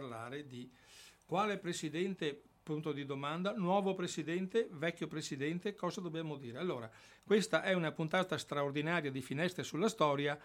parlare di quale presidente punto di domanda, nuovo presidente, vecchio presidente, cosa dobbiamo dire? Allora, questa è una puntata straordinaria di Finestre sulla storia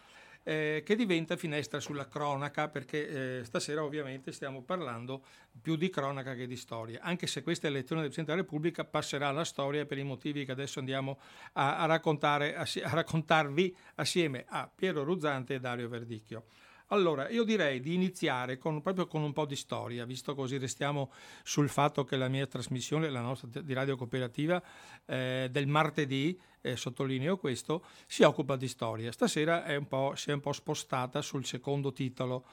eh, che diventa finestra sulla cronaca, perché eh, stasera ovviamente stiamo parlando più di cronaca che di storia, anche se questa elezione del Presidente della Repubblica passerà alla storia per i motivi che adesso andiamo a, a, a raccontarvi assieme a Piero Ruzzante e Dario Verdicchio. Allora, io direi di iniziare con, proprio con un po' di storia, visto così restiamo sul fatto che la mia trasmissione, la nostra di Radio Cooperativa eh, del martedì, eh, sottolineo questo, si occupa di storia. Stasera è si è un po' spostata sul secondo titolo,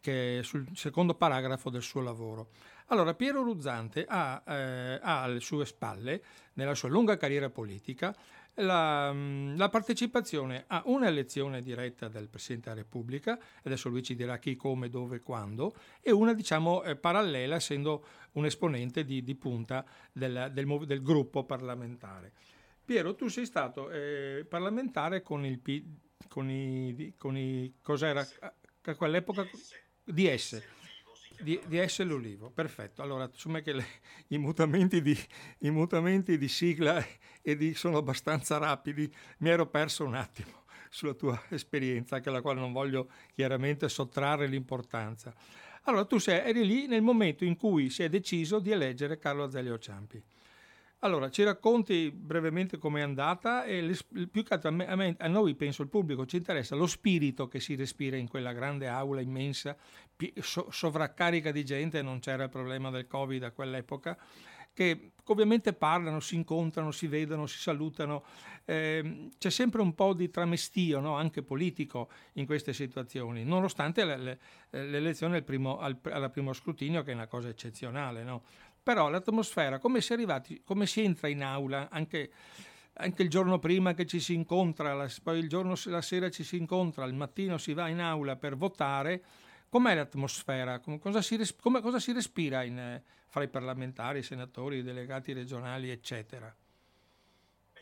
che, sul secondo paragrafo del suo lavoro. Allora, Piero Ruzzante ha, eh, ha alle sue spalle, nella sua lunga carriera politica, la, mm, la, partecipazione a una elezione diretta del Presidente della Repubblica, adesso lui ci dirà chi, come, dove, quando, e una diciamo eh, parallela essendo un esponente di, di punta del, del, del, gruppo parlamentare. Piero, tu sei stato eh, parlamentare con il P, con i, con i cos'era? A quell'epoca? DS di, di S l'Ulivo, perfetto. Allora, insomma che le, i, mutamenti di, i, mutamenti di, sigla di, sono abbastanza rapidi, mi ero perso un attimo sulla tua esperienza, anche alla quale non voglio chiaramente sottrarre l'importanza. Allora, tu sei, eri lì nel momento in cui si è deciso di eleggere Carlo Azeglio Ciampi. Allora, ci racconti brevemente com'è andata e le, più che altro a, me, a, me, a, noi, penso, il pubblico, ci interessa lo spirito che si respira in quella grande aula immensa, so, sovraccarica di gente, non c'era il problema del Covid a quell'epoca, che ovviamente parlano, si incontrano, si vedono, si salutano. Eh, c'è sempre un po' di tramestio, no? anche politico, in queste situazioni, nonostante le, le, l'elezione al primo, al, al primo scrutinio, che è una cosa eccezionale. No? Però l'atmosfera, come si è arrivati, come si entra in aula, anche, anche il giorno prima che ci si incontra, la, poi il giorno, la sera ci si incontra, il mattino si va in aula per votare, com'è l'atmosfera? Cosa si, come, cosa si respira in, fra i parlamentari, i senatori, i delegati regionali, eccetera?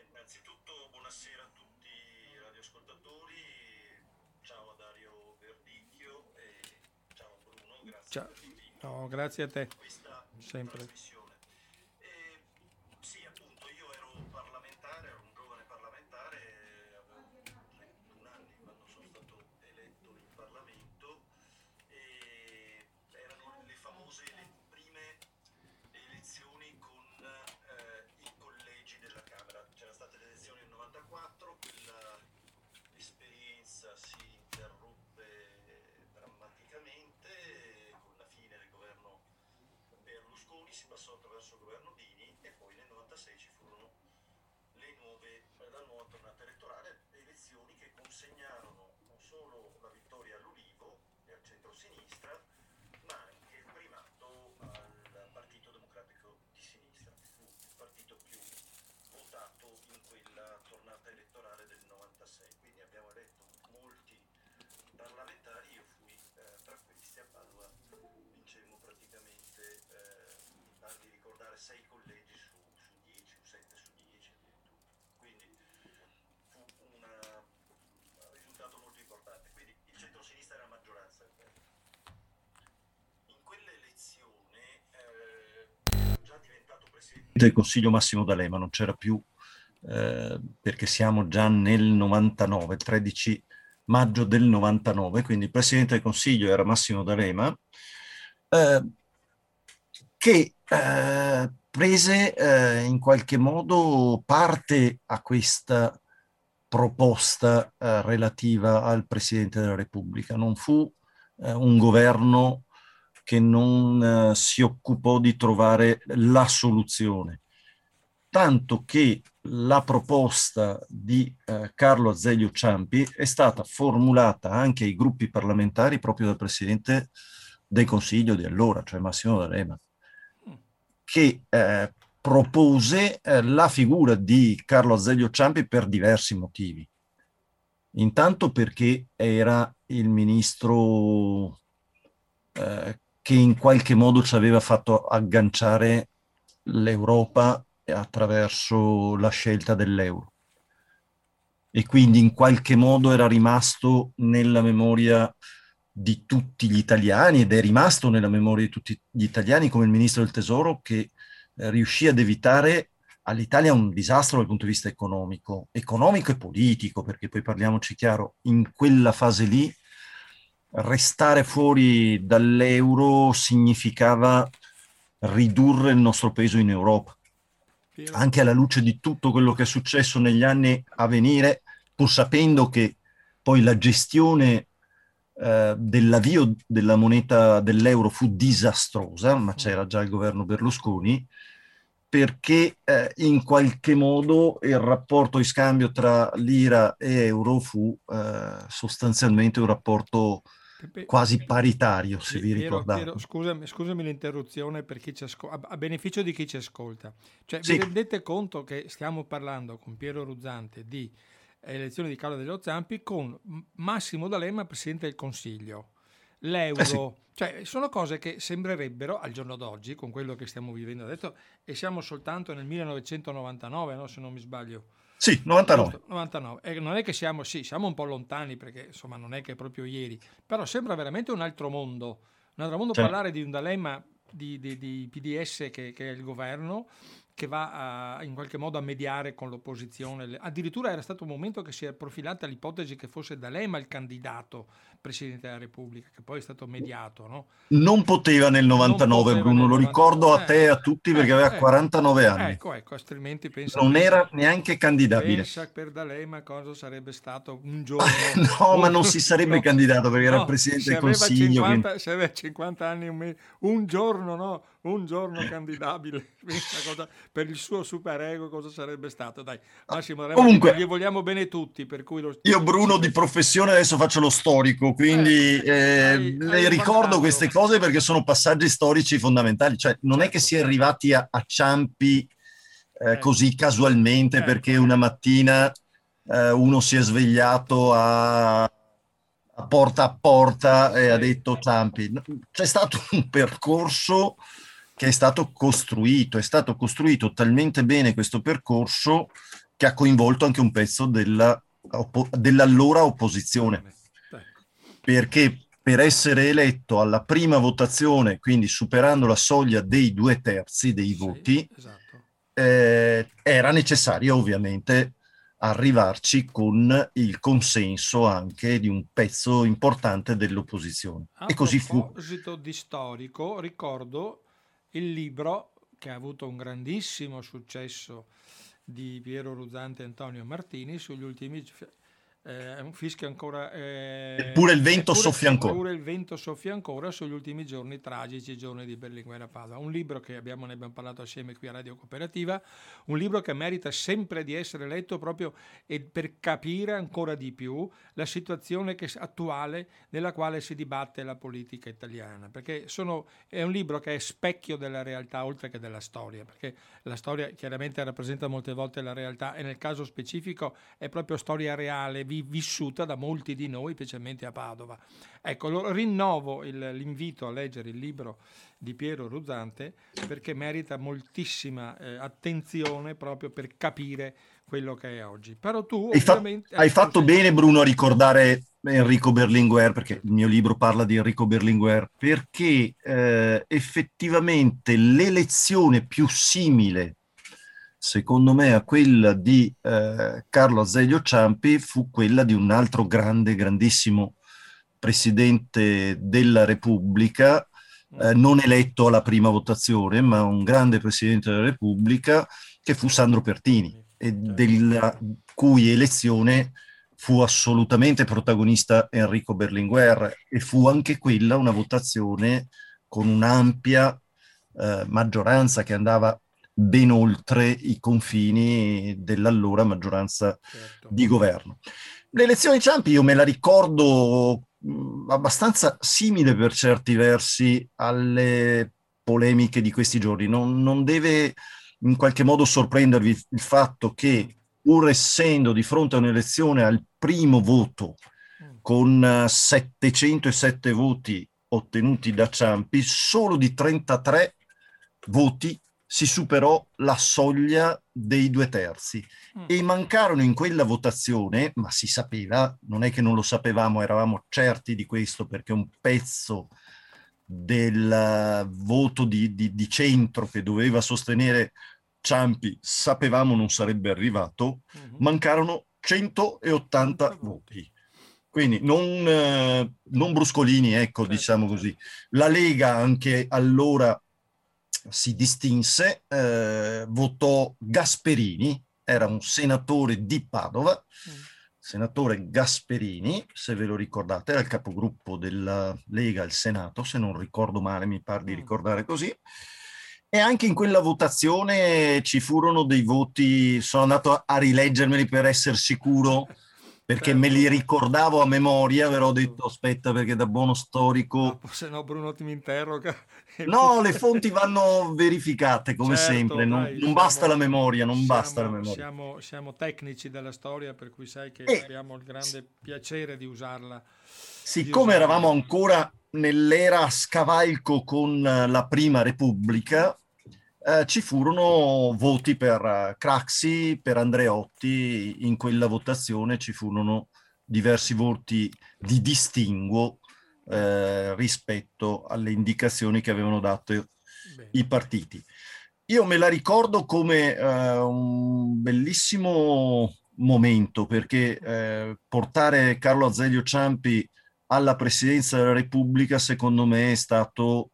innanzitutto buonasera a tutti i radioascoltatori, ciao a Dario Verdicchio ciao a Bruno, grazie ciao. per l'invito. No, grazie a te sempre. Sì, appunto, io ero parlamentare, ero un giovane parlamentare, avevo 31 anni quando sono stato eletto in Parlamento e erano le famose prime elezioni con eh, i collegi della Camera. C'erano state le nel 94, quella esperienza si si passò attraverso il governo Dini e poi nel 96 ci furono le nuove, la nuova tornata elettorale, elezioni che consegnarono non solo la vittoria all'Ulivo e al centro-sinistra, ma anche il primato al Partito Democratico di Sinistra. Fu il partito più votato in quella tornata elettorale del 96. Quindi abbiamo eletto molti parlamentari, io fui eh, tra questi a Padova, vincemmo praticamente eh, pare di ricordare 6 collegi su, su 10 o 7 su 10 addirittura. Quindi fu una, un risultato molto importante. Quindi il centro-sinistra era maggioranza. In quell'elezione eh, già diventato presidente del Consiglio Massimo D'Alema, non c'era più eh, perché siamo già nel 99, 13 maggio del 99, quindi il Presidente del Consiglio era Massimo D'Alema, eh, che eh, prese eh, in qualche modo parte a questa proposta eh, relativa al Presidente della Repubblica. Non fu eh, un governo che non eh, si occupò di trovare la soluzione, tanto che la proposta di eh, Carlo Azeglio Ciampi è stata formulata anche ai gruppi parlamentari proprio dal Presidente del Consiglio di allora, cioè Massimo D'Alema che eh, propose eh, la figura di Carlo Azeglio Ciampi per diversi motivi. Intanto perché era il ministro eh, che in qualche modo ci aveva fatto agganciare l'Europa attraverso la scelta dell'euro e quindi in qualche modo era rimasto nella memoria di tutti gli italiani ed è rimasto nella memoria di tutti gli italiani come il ministro del tesoro che eh, riuscì ad evitare all'Italia un disastro dal punto di vista economico, economico e politico, perché poi parliamoci chiaro, in quella fase lì restare fuori dall'euro significava ridurre il nostro peso in Europa. Anche alla luce di tutto quello che è successo negli anni a venire, pur sapendo che poi la gestione eh, dell'avvio della moneta dell'euro fu disastrosa, ma mm. c'era già il governo Berlusconi, perché eh, in qualche modo il rapporto di scambio tra lira e euro fu eh, sostanzialmente un rapporto quasi paritario, se vi ricordate. Piero, scusami, scusami, l'interruzione per chi ci ascolta, a beneficio di chi ci ascolta. Cioè, sì. vi rendete conto che stiamo parlando con Piero Ruzzante di elezioni di Carlo dello Zampi con Massimo D'Alema Presidente del Consiglio. L'euro, eh sì. cioè sono cose che sembrerebbero al giorno d'oggi, con quello che stiamo vivendo adesso, e siamo soltanto nel 1999, no? se non mi sbaglio. Sì, 99. 99. E non è che siamo, sì, siamo un po' lontani perché insomma non è che è proprio ieri, però sembra veramente un altro mondo. Un altro mondo certo. parlare di un D'Alema di, di, di PDS che, che, è il governo che va a, in qualche modo a mediare con l'opposizione. Addirittura era stato un momento che si è profilata l'ipotesi che fosse D'Alema il candidato Presidente della Repubblica, che poi è stato mediato. No? Non poteva nel 99, poteva Bruno, nel lo ricordo a te e a tutti perché eh, aveva eh, 49 anni. Ecco, ecco, altrimenti pensa... Non pensa, era neanche candidabile. Pensa per D'Alema cosa sarebbe stato un giorno... no, un, ma non si sarebbe no, candidato perché no, era Presidente del Consiglio. 50, quindi... Se aveva 50 anni, un, un giorno, no? Un giorno candidabile cosa, per il suo superego cosa sarebbe stato dai Massimo comunque gli vogliamo bene tutti per cui lo... io Bruno di professione adesso faccio lo storico quindi eh, eh, hai, le hai ricordo passato. queste cose perché sono passaggi storici fondamentali cioè non certo, è che si è certo. arrivati a, a Ciampi eh, eh, così casualmente certo. perché una mattina eh, uno si è svegliato a a porta a porta e ha detto Ciampi. C'è stato un percorso che è stato costruito, è stato costruito talmente bene questo percorso che ha coinvolto anche un pezzo della, dell'allora opposizione. Perché per essere eletto alla prima votazione, quindi superando la soglia dei due terzi dei voti, sì, esatto. eh, era necessario ovviamente arrivarci con il consenso anche di un pezzo importante dell'opposizione. A e così fu. A proposito di storico, ricordo il libro che ha avuto un grandissimo successo di Piero Ruzzante e Antonio Martini sugli ultimi eh, un fischio ancora... Eh, eppure il vento eppure, soffia ancora. Eppure il vento soffia ancora sugli ultimi giorni tragici, giorni di Berlinguer a Padova. Un libro che abbiamo, ne abbiamo parlato assieme qui a Radio Cooperativa, un libro che merita sempre di essere letto proprio per capire ancora di più la situazione che, attuale nella quale si dibatte la politica italiana, perché sono, è un libro che è specchio della realtà oltre che della storia, perché la storia chiaramente rappresenta molte volte la realtà e nel caso specifico è proprio storia reale, vissuta da molti di noi, specialmente a Padova. Ecco, rinnovo il, l'invito a leggere il libro di Piero Ruzzante perché merita moltissima eh, attenzione proprio per capire quello che è oggi. Però tu hai, fa- hai fatto sei... bene Bruno a ricordare Enrico Berlinguer, perché il mio libro parla di Enrico Berlinguer, perché eh, effettivamente l'elezione più simile secondo me, a quella di eh, Carlo Azeglio Ciampi fu quella di un altro grande, grandissimo presidente della Repubblica, eh, non eletto alla prima votazione, ma un grande presidente della Repubblica, che fu Sandro Pertini, e certo. della cui elezione fu assolutamente protagonista Enrico Berlinguer e fu anche quella una votazione con un'ampia eh, maggioranza che andava ben oltre i confini dell'allora maggioranza certo. di governo. L'elezione di Ciampi io me la ricordo mh, abbastanza simile per certi versi alle polemiche di questi giorni. Non, non deve in qualche modo sorprendervi il fatto che pur essendo di fronte a un'elezione al primo voto mm. con 707 voti ottenuti da Ciampi, solo di 33 voti si superò la soglia dei due terzi mm. e mancarono in quella votazione, ma si sapeva, non è che non lo sapevamo, eravamo certi di questo perché un pezzo del voto di, di, di centro che doveva sostenere Ciampi sapevamo non sarebbe arrivato, mm-hmm. mancarono 180 voti. Quindi non, eh, non bruscolini, ecco, certo. diciamo così. La Lega anche allora si distinse, eh, votò Gasperini, era un senatore di Padova, mm. senatore Gasperini, se ve lo ricordate, era il capogruppo della Lega al Senato, se non ricordo male, mi pare di mm. ricordare così. E anche in quella votazione ci furono dei voti, sono andato a rileggermeli per essere sicuro perché me li ricordavo a memoria, però ho detto aspetta perché da buono storico... No, se no Bruno ti mi interroga. No, le fonti vanno verificate come certo, sempre, non, dai, non siamo, basta la memoria, non siamo, basta la memoria. Siamo, siamo, tecnici della storia, per cui sai che e, abbiamo il grande piacere di usarla. Siccome di usarla. eravamo ancora nell'era scavalco con la Prima Repubblica, eh, ci furono voti per uh, Craxi, per Andreotti, in quella votazione ci furono diversi voti di distinguo eh, rispetto alle indicazioni che avevano dato Bene. i partiti. Io me la ricordo come eh, un bellissimo momento perché eh, portare Carlo Azeglio Ciampi alla presidenza della Repubblica secondo me è stato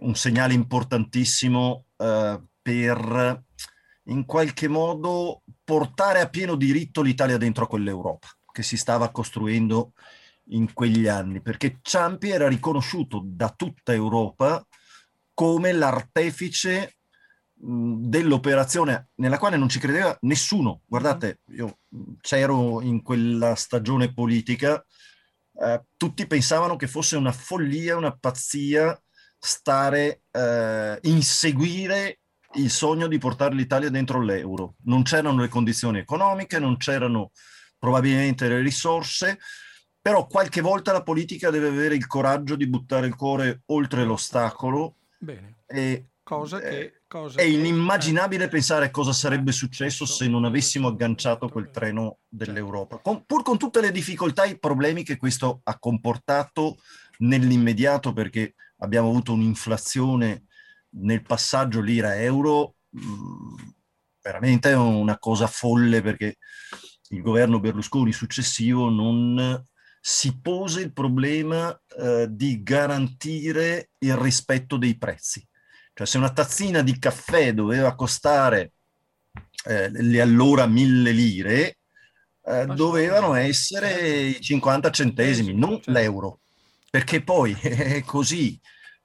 un segnale importantissimo eh, per in qualche modo portare a pieno diritto l'Italia dentro a quell'Europa che si stava costruendo in quegli anni, perché Ciampi era riconosciuto da tutta Europa come l'artefice dell'operazione nella quale non ci credeva nessuno. Guardate, io c'ero in quella stagione politica, eh, tutti pensavano che fosse una follia, una pazzia stare, eh, inseguire il sogno di portare l'Italia dentro l'euro. Non c'erano le condizioni economiche, non c'erano probabilmente le risorse, però qualche volta la politica deve avere il coraggio di buttare il cuore oltre l'ostacolo. Bene. E, cosa che, eh, cosa è inimmaginabile eh, pensare cosa sarebbe successo se non avessimo agganciato quel treno dell'Europa, con, pur con tutte le difficoltà e i problemi che questo ha comportato nell'immediato, perché abbiamo avuto un'inflazione nel passaggio lira-euro mm, veramente una cosa folle perché il governo Berlusconi successivo non si pose il problema eh, di garantire il rispetto dei prezzi. Cioè se una tazzina di caffè doveva costare eh, le allora mille lire, eh, dovevano essere i 50 centesimi, non certo. l'euro perché poi è così,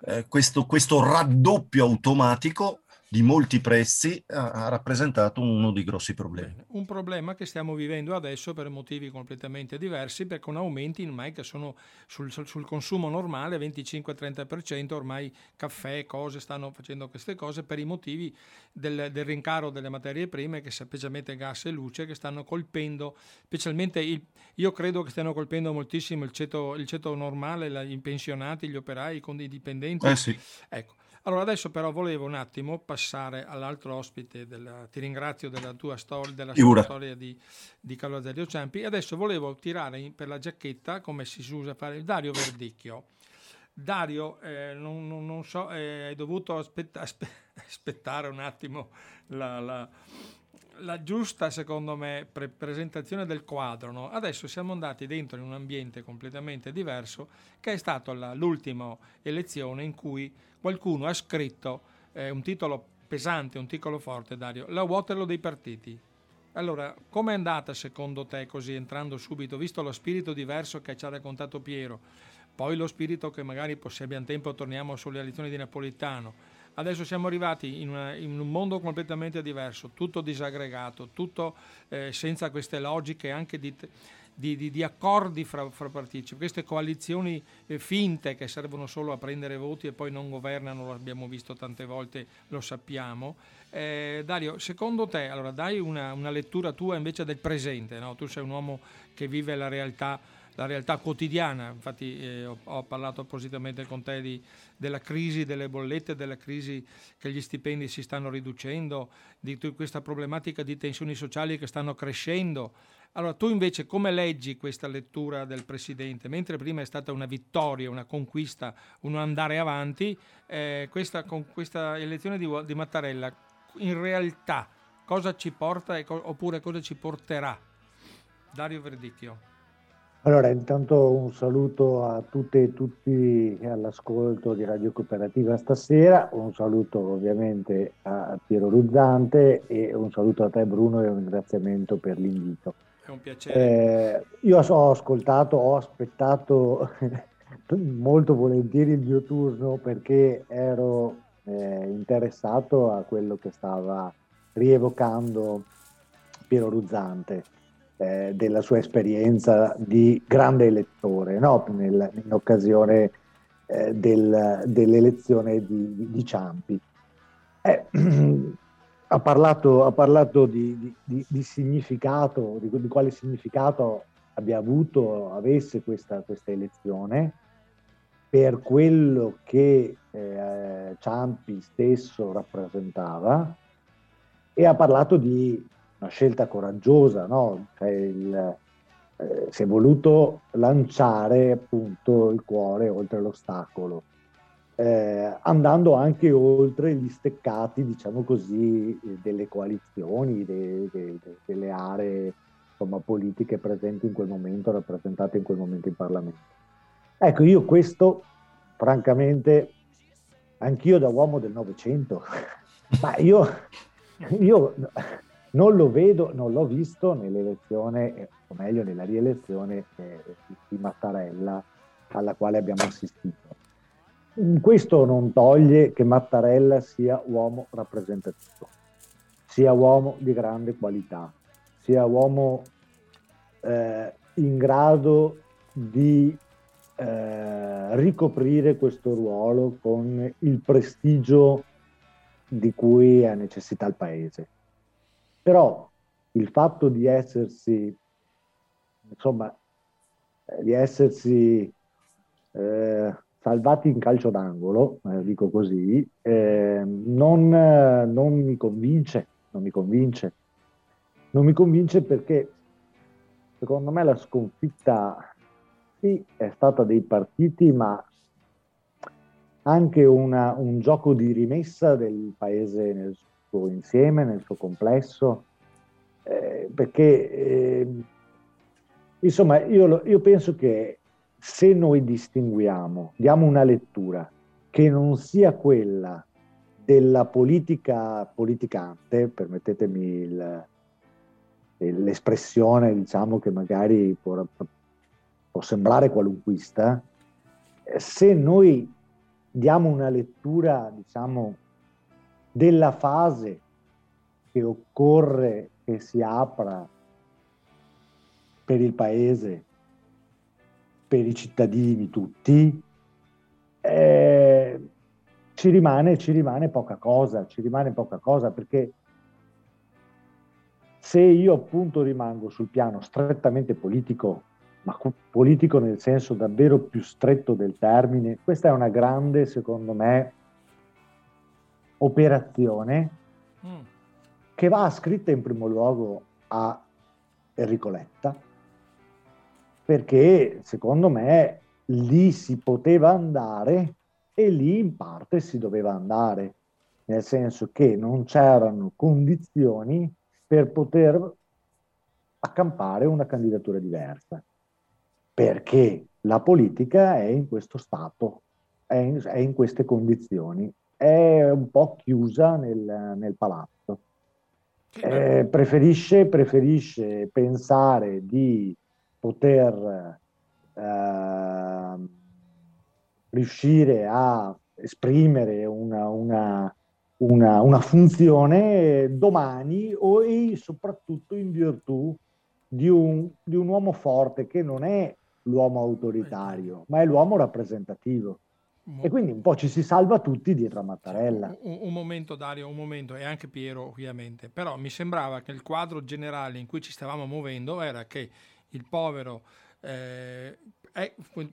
eh, questo, questo raddoppio automatico di molti prezzi ha, rappresentato uno dei grossi problemi. Bene. Un problema che stiamo vivendo adesso per motivi completamente diversi, perché con aumenti ormai che sono sul, sul consumo normale 25-30%, ormai caffè, cose stanno facendo queste cose per i motivi del, del rincaro delle materie prime, che specialmente gas e luce, che stanno colpendo, specialmente il, io credo che stiano colpendo moltissimo il ceto, il ceto normale, i pensionati, gli operai, i dipendenti. Eh sì. Ecco allora adesso però volevo un attimo passare all'altro ospite, della, ti ringrazio della tua storia, della storia di, di Carlo Azerio Ciampi, adesso volevo tirare in, per la giacchetta, come si usa fare, Dario Verdicchio. Dario, eh, non, non, non, so, eh, hai dovuto aspetta, aspettare un attimo la, la, la giusta, secondo me, pre- presentazione del quadro. No? Adesso siamo andati dentro in un ambiente completamente diverso, che è stata la, l'ultima elezione in cui qualcuno ha scritto eh, un titolo pesante, un titolo forte, Dario, la Waterloo dei partiti. Allora, com'è andata secondo te così, entrando subito, visto lo spirito diverso che ci ha raccontato Piero, poi lo spirito che magari se abbiamo tempo torniamo sulle elezioni di Napolitano, adesso siamo arrivati in, una, in, un mondo completamente diverso, tutto disaggregato, tutto eh, senza queste logiche anche di di, di, di accordi fra, fra, partiti, queste coalizioni eh, finte che servono solo a prendere voti e poi non governano, lo abbiamo visto tante volte, lo sappiamo. Eh, Dario, secondo te, allora dai una, una lettura tua invece del presente, no? tu sei un uomo che vive la realtà la realtà quotidiana. Infatti eh, ho, ho, parlato appositamente con te di, della crisi delle bollette, della crisi che gli stipendi si stanno riducendo, di questa problematica di tensioni sociali che stanno crescendo. Allora, tu invece come leggi questa lettura del Presidente? Mentre prima è stata una vittoria, una conquista, un andare avanti, eh, questa, con questa elezione di, di, Mattarella, in realtà cosa ci porta co- oppure cosa ci porterà? Dario Verdicchio. Allora, intanto un saluto a tutte e tutti all'ascolto di Radio Cooperativa stasera, un saluto ovviamente a Piero Ruzzante e un saluto a te Bruno e un ringraziamento per l'invito. È un piacere. Eh, io ho ascoltato, ho aspettato molto volentieri il mio turno perché ero eh, interessato a quello che stava rievocando Piero Ruzzante eh, della sua esperienza di grande elettore no? Nel, in occasione eh, del, dell'elezione di, di Ciampi. Eh, ha parlato, ha parlato di, di, di, significato, di, di, quale significato abbia avuto, avesse questa, questa elezione, per quello che eh, Ciampi stesso rappresentava. E ha parlato di una scelta coraggiosa, no? cioè il, eh, si è voluto lanciare appunto il cuore oltre l'ostacolo eh, andando anche oltre gli steccati, diciamo così, delle coalizioni, de, de, de, delle aree insomma, politiche presenti in quel momento, rappresentate in quel momento in Parlamento. Ecco, io questo, francamente, anch'io da uomo del Novecento, ma io, io non lo vedo, non l'ho visto nell'elezione, o meglio nella rielezione eh, di Mattarella alla quale abbiamo assistito questo non toglie che Mattarella sia uomo rappresentativo, sia uomo di grande qualità, sia uomo eh, in grado di eh, ricoprire questo ruolo con il prestigio di cui ha necessità il paese. Però il fatto di essersi, insomma, eh, di essersi eh, salvati in calcio d'angolo, eh, dico così, eh, non, non, mi convince, non mi convince. Non mi convince perché secondo me la sconfitta sì è stata dei partiti, ma anche una, un gioco di rimessa del paese nel suo insieme, nel suo complesso, eh, perché eh, insomma io, io penso che se noi distinguiamo, diamo una lettura che non sia quella della politica politicante, permettetemi il, l'espressione, diciamo che magari può, può sembrare qualunquista, se noi diamo una lettura, diciamo, della fase che occorre che si apra per il paese per i cittadini tutti, eh, ci, rimane, ci rimane poca cosa, ci rimane poca cosa perché se io appunto rimango sul piano strettamente politico, ma politico nel senso davvero più stretto del termine, questa è una grande, secondo me, operazione mm. che va scritta in primo luogo a Enrico Letta, perché secondo me lì si poteva andare e lì in parte si doveva andare, nel senso che non c'erano condizioni per poter accampare una candidatura diversa, perché la politica è in questo stato, è in, è in queste condizioni, è un po' chiusa nel, nel palazzo. Eh, preferisce, preferisce pensare di poter eh, riuscire a esprimere una, una, una, una, funzione domani o e soprattutto in virtù di un, di un uomo forte che non è l'uomo autoritario, ma è l'uomo rappresentativo. E quindi un po' ci si salva tutti dietro a Mattarella. Un, un, momento Dario, un momento, e anche Piero ovviamente, però mi sembrava che il quadro generale in cui ci stavamo muovendo era che il povero eh,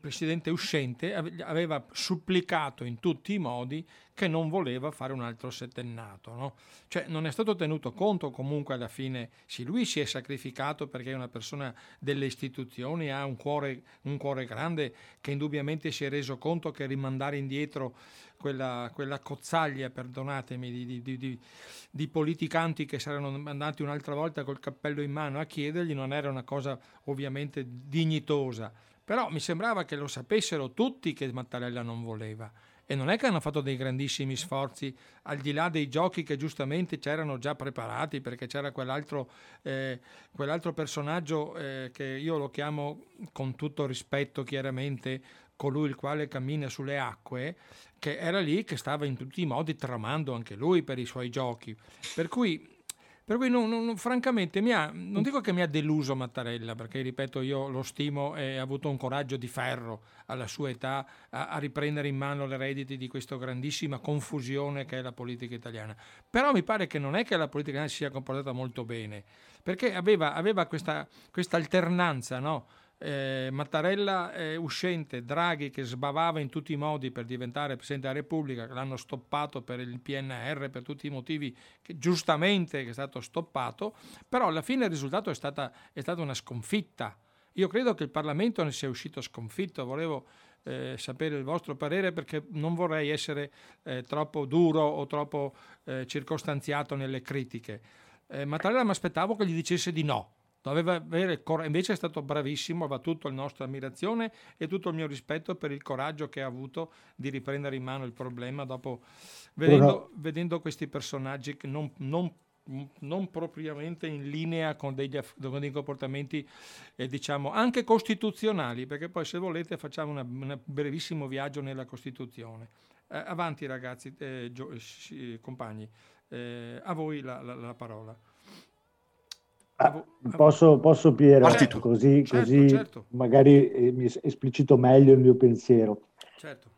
presidente uscente aveva supplicato in tutti i modi che non voleva fare un altro settennato. No? Cioè non è stato tenuto conto comunque alla fine, sì, lui si è sacrificato perché è una persona delle istituzioni, ha un cuore, un cuore grande che indubbiamente si è reso conto che rimandare indietro quella, quella cozzaglia, perdonatemi, di, di, di, di, politicanti che saranno andati un'altra volta col cappello in mano a chiedergli non era una cosa ovviamente dignitosa però mi sembrava che lo sapessero tutti che Mattarella non voleva. E non è che hanno fatto dei grandissimi sforzi, al di là dei giochi che giustamente c'erano già preparati, perché c'era quell'altro, eh, quell'altro personaggio eh, che io lo chiamo con tutto rispetto chiaramente colui il quale cammina sulle acque, che era lì che stava in tutti i modi tramando anche lui per i suoi giochi. Per cui per cui non, non, francamente ha, non dico che mi ha deluso Mattarella, perché ripeto io lo stimo e ha avuto un coraggio di ferro alla sua età a, a riprendere in mano le rediti di questa grandissima confusione che è la politica italiana. Però mi pare che non è che la politica italiana si sia comportata molto bene, perché aveva, aveva questa, questa alternanza, no? Eh, Mattarella eh, uscente, Draghi che sbavava in tutti i modi per diventare Presidente della Repubblica, l'hanno stoppato per il PNR, per tutti i motivi che giustamente è stato stoppato, però alla fine il risultato è stata, è stata una sconfitta. Io credo che il Parlamento ne sia uscito sconfitto, volevo eh, sapere il vostro parere perché non vorrei essere eh, troppo duro o troppo eh, circostanziato nelle critiche. Eh, Mattarella mi aspettavo che gli dicesse di no, Doveva avere cor- invece è stato bravissimo, aveva tutta la nostra ammirazione e tutto il mio rispetto per il coraggio che ha avuto di riprendere in mano il problema dopo vedendo, vedendo questi personaggi che non, non, non, propriamente in linea con degli, con dei comportamenti eh, diciamo anche costituzionali, perché poi se volete facciamo un brevissimo viaggio nella Costituzione. Eh, avanti ragazzi, eh, gio- compagni, eh, a voi la, la, la parola. Ah, posso, posso Piero, così, certo, così certo. magari eh, mi esplicito meglio il mio pensiero. Certo.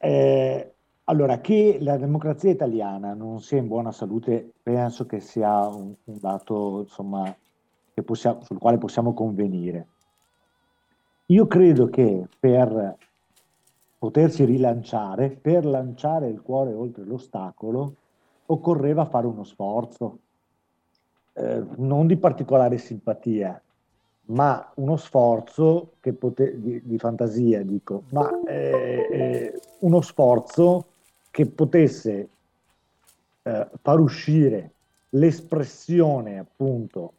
Eh, allora, che la democrazia italiana non sia in buona salute, penso che sia un, un dato insomma, possiamo, sul quale possiamo convenire. Io credo che per potersi rilanciare, per lanciare il cuore oltre l'ostacolo, occorreva fare uno sforzo, eh, non di particolare simpatia, ma uno sforzo pote- di, di, fantasia, dico, ma eh, eh, uno sforzo che potesse eh, far uscire l'espressione appunto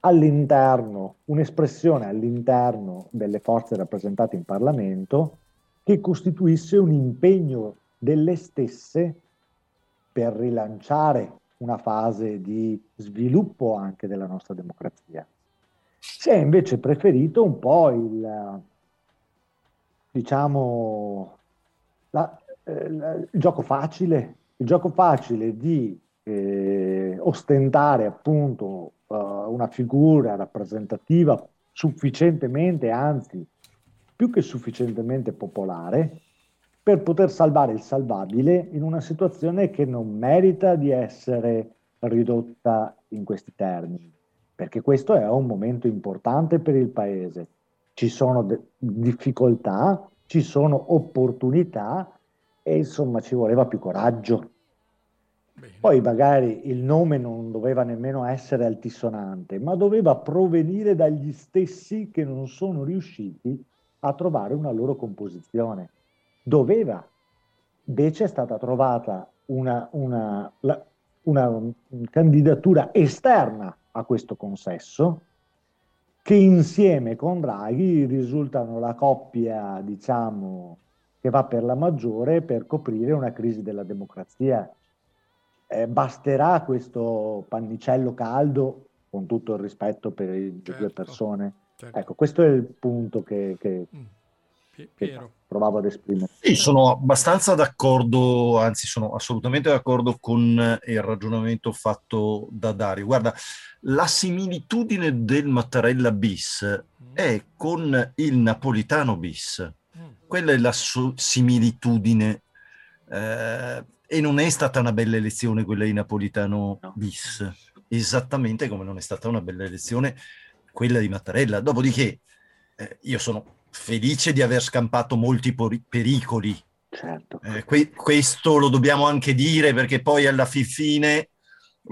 all'interno, un'espressione all'interno delle forze rappresentate in Parlamento che costituisse un impegno delle stesse per rilanciare una fase di sviluppo anche della nostra democrazia. Si è invece preferito un po' il, diciamo, la, eh, il gioco facile, il gioco facile di eh, ostentare appunto uh, una figura rappresentativa sufficientemente, anzi più che sufficientemente popolare, per poter salvare il salvabile in una situazione che non merita di essere ridotta in questi termini, perché questo è un momento importante per il Paese. Ci sono de- difficoltà, ci sono opportunità e insomma ci voleva più coraggio. Bene. Poi magari il nome non doveva nemmeno essere altisonante, ma doveva provenire dagli stessi che non sono riusciti a trovare una loro composizione doveva. Invece è stata trovata una, una, la, una candidatura esterna a questo consesso che insieme con Draghi risultano la coppia, diciamo, che va per la maggiore per coprire una crisi della democrazia. Eh, basterà questo pannicello caldo, con tutto il rispetto per le certo, due persone? Certo. Ecco, questo è il punto che, che, mm. Piero. provavo ad esprimere. Sì, sono abbastanza d'accordo, anzi sono assolutamente d'accordo con il ragionamento fatto da Dario. Guarda, la similitudine del Mattarella bis mm. è con il napolitano bis. Mm. Quella è la so- similitudine. Eh, e non è stata una bella elezione quella di Napolitano no. bis, esattamente come non è stata una bella elezione quella di Mattarella. Dopodiché eh, io sono felice di aver scampato molti pericoli. Certo. Eh, que- questo lo dobbiamo anche dire perché poi alla fine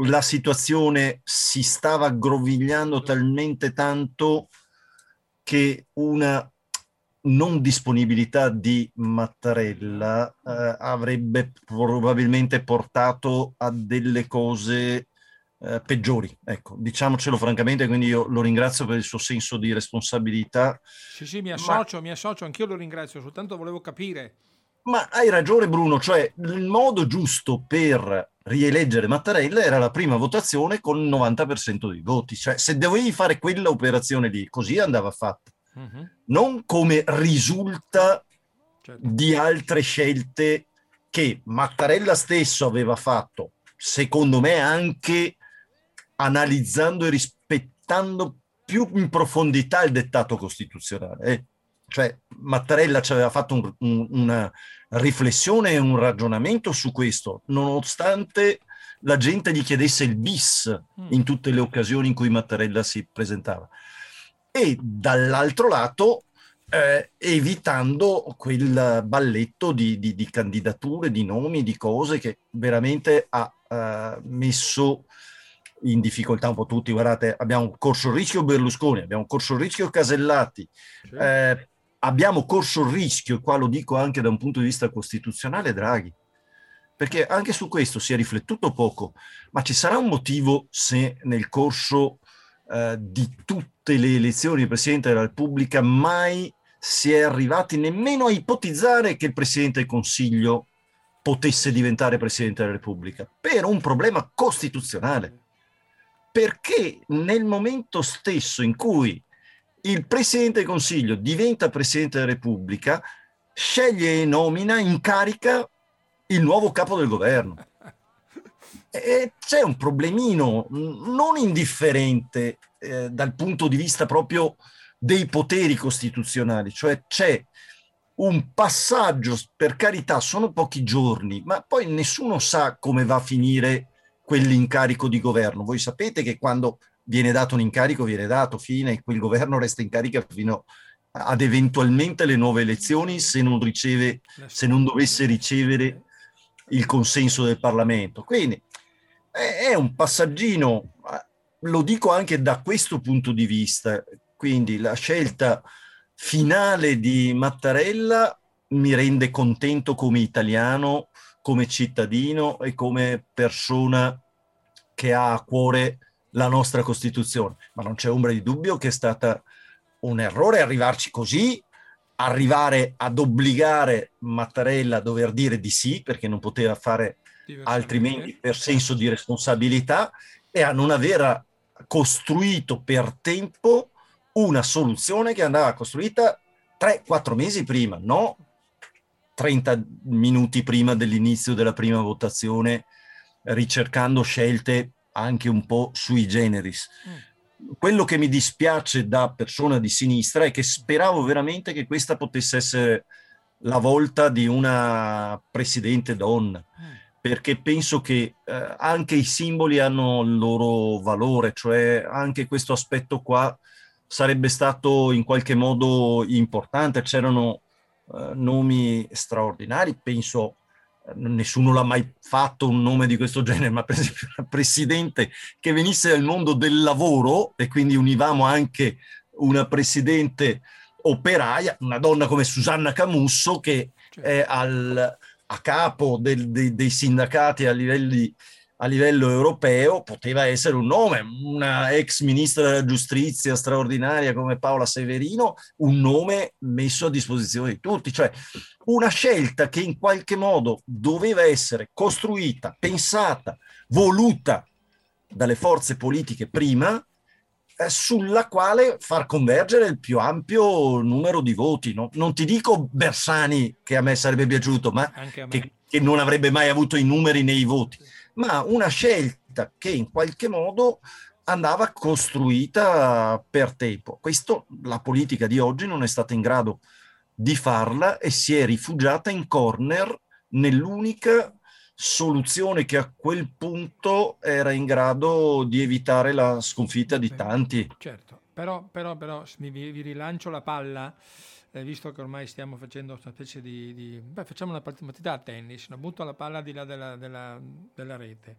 la situazione si stava aggrovigliando talmente tanto che una non disponibilità di Mattarella eh, avrebbe probabilmente portato a delle cose eh, peggiori. Ecco, diciamocelo francamente, quindi io lo ringrazio per il suo senso di responsabilità. Sì, sì, mi associo, ma... mi associo, anch'io lo ringrazio, soltanto volevo capire. Ma hai ragione Bruno, cioè il modo giusto per rieleggere Mattarella era la prima votazione con il 90% dei voti, cioè se dovevi fare quella operazione lì, così andava fatta uh-huh. non come risulta certo. di altre scelte che Mattarella stesso aveva fatto, secondo me anche analizzando e rispettando più in profondità il dettato costituzionale. Eh? Cioè Mattarella ci aveva fatto un, un, una riflessione e un ragionamento su questo, nonostante la gente gli chiedesse il bis mm. in tutte le occasioni in cui Mattarella si presentava e dall'altro lato eh, evitando quel balletto di, di, di, candidature, di nomi, di cose che veramente ha eh, messo in difficoltà un po' tutti. Guardate, abbiamo corso il rischio Berlusconi, abbiamo corso il rischio Casellati, eh, abbiamo corso il rischio, e qua lo dico anche da un punto di vista costituzionale, Draghi. Perché anche su questo si è riflettuto poco, ma ci sarà un motivo se nel corso eh, di tutte le elezioni di Presidente della Repubblica mai si è arrivati nemmeno a ipotizzare che il Presidente del Consiglio potesse diventare Presidente della Repubblica, per un problema costituzionale. Perché nel momento stesso in cui il Presidente del Consiglio diventa Presidente della Repubblica, sceglie e nomina in carica il nuovo capo del governo. E c'è un problemino non indifferente eh, dal punto di vista proprio dei poteri costituzionali, cioè c'è un passaggio, per carità, sono pochi giorni, ma poi nessuno sa come va a finire quell'incarico di governo. Voi sapete che quando viene dato un incarico, viene dato fine quel governo resta in carica fino ad eventualmente le nuove elezioni se non riceve, se non dovesse ricevere il consenso del Parlamento. Quindi è un passaggino, lo dico anche da questo punto di vista, quindi la scelta finale di Mattarella mi rende contento come italiano, come cittadino e come persona che ha a cuore la nostra Costituzione, ma non c'è ombra di dubbio che è stata un errore arrivarci così, arrivare ad obbligare Mattarella a dover dire di sì perché non poteva fare altrimenti per senso di responsabilità e a non aver costruito per tempo una soluzione che andava costruita 3-4 mesi prima, no 30 minuti prima dell'inizio della prima votazione, ricercando scelte anche un po' sui generis. Mm. Quello che mi dispiace da persona di sinistra è che speravo veramente che questa potesse essere la volta di una presidente donna. Mm perché penso che eh, anche i simboli hanno il loro valore, cioè anche questo aspetto qua sarebbe stato in qualche modo importante, c'erano eh, nomi straordinari, penso eh, nessuno l'ha mai fatto un nome di questo genere, ma per esempio una presidente che venisse dal mondo del lavoro e quindi univamo anche una presidente operaia, una donna come Susanna Camusso che certo. è al, a capo del, dei, dei, sindacati a, livelli, a livello europeo poteva essere un nome, una ex ministra della giustizia straordinaria come Paola Severino, un nome messo a disposizione di tutti, cioè una scelta che in qualche modo doveva essere costruita, pensata, voluta dalle forze politiche prima eh, sulla quale far convergere il più ampio numero di voti. No? Non ti dico Bersani, che a me sarebbe piaciuto, ma che, che, non avrebbe mai avuto i numeri nei voti, ma una scelta che in qualche modo andava costruita per tempo. Questo la politica di oggi non è stata in grado di farla e si è rifugiata in corner nell'unica soluzione che a quel punto era in grado di evitare la sconfitta di tanti. Certo. però, però, però vi, vi rilancio la palla eh, visto che ormai stiamo facendo una specie di... di beh, facciamo una partita a tennis, no? butto la palla di là della, della, della rete.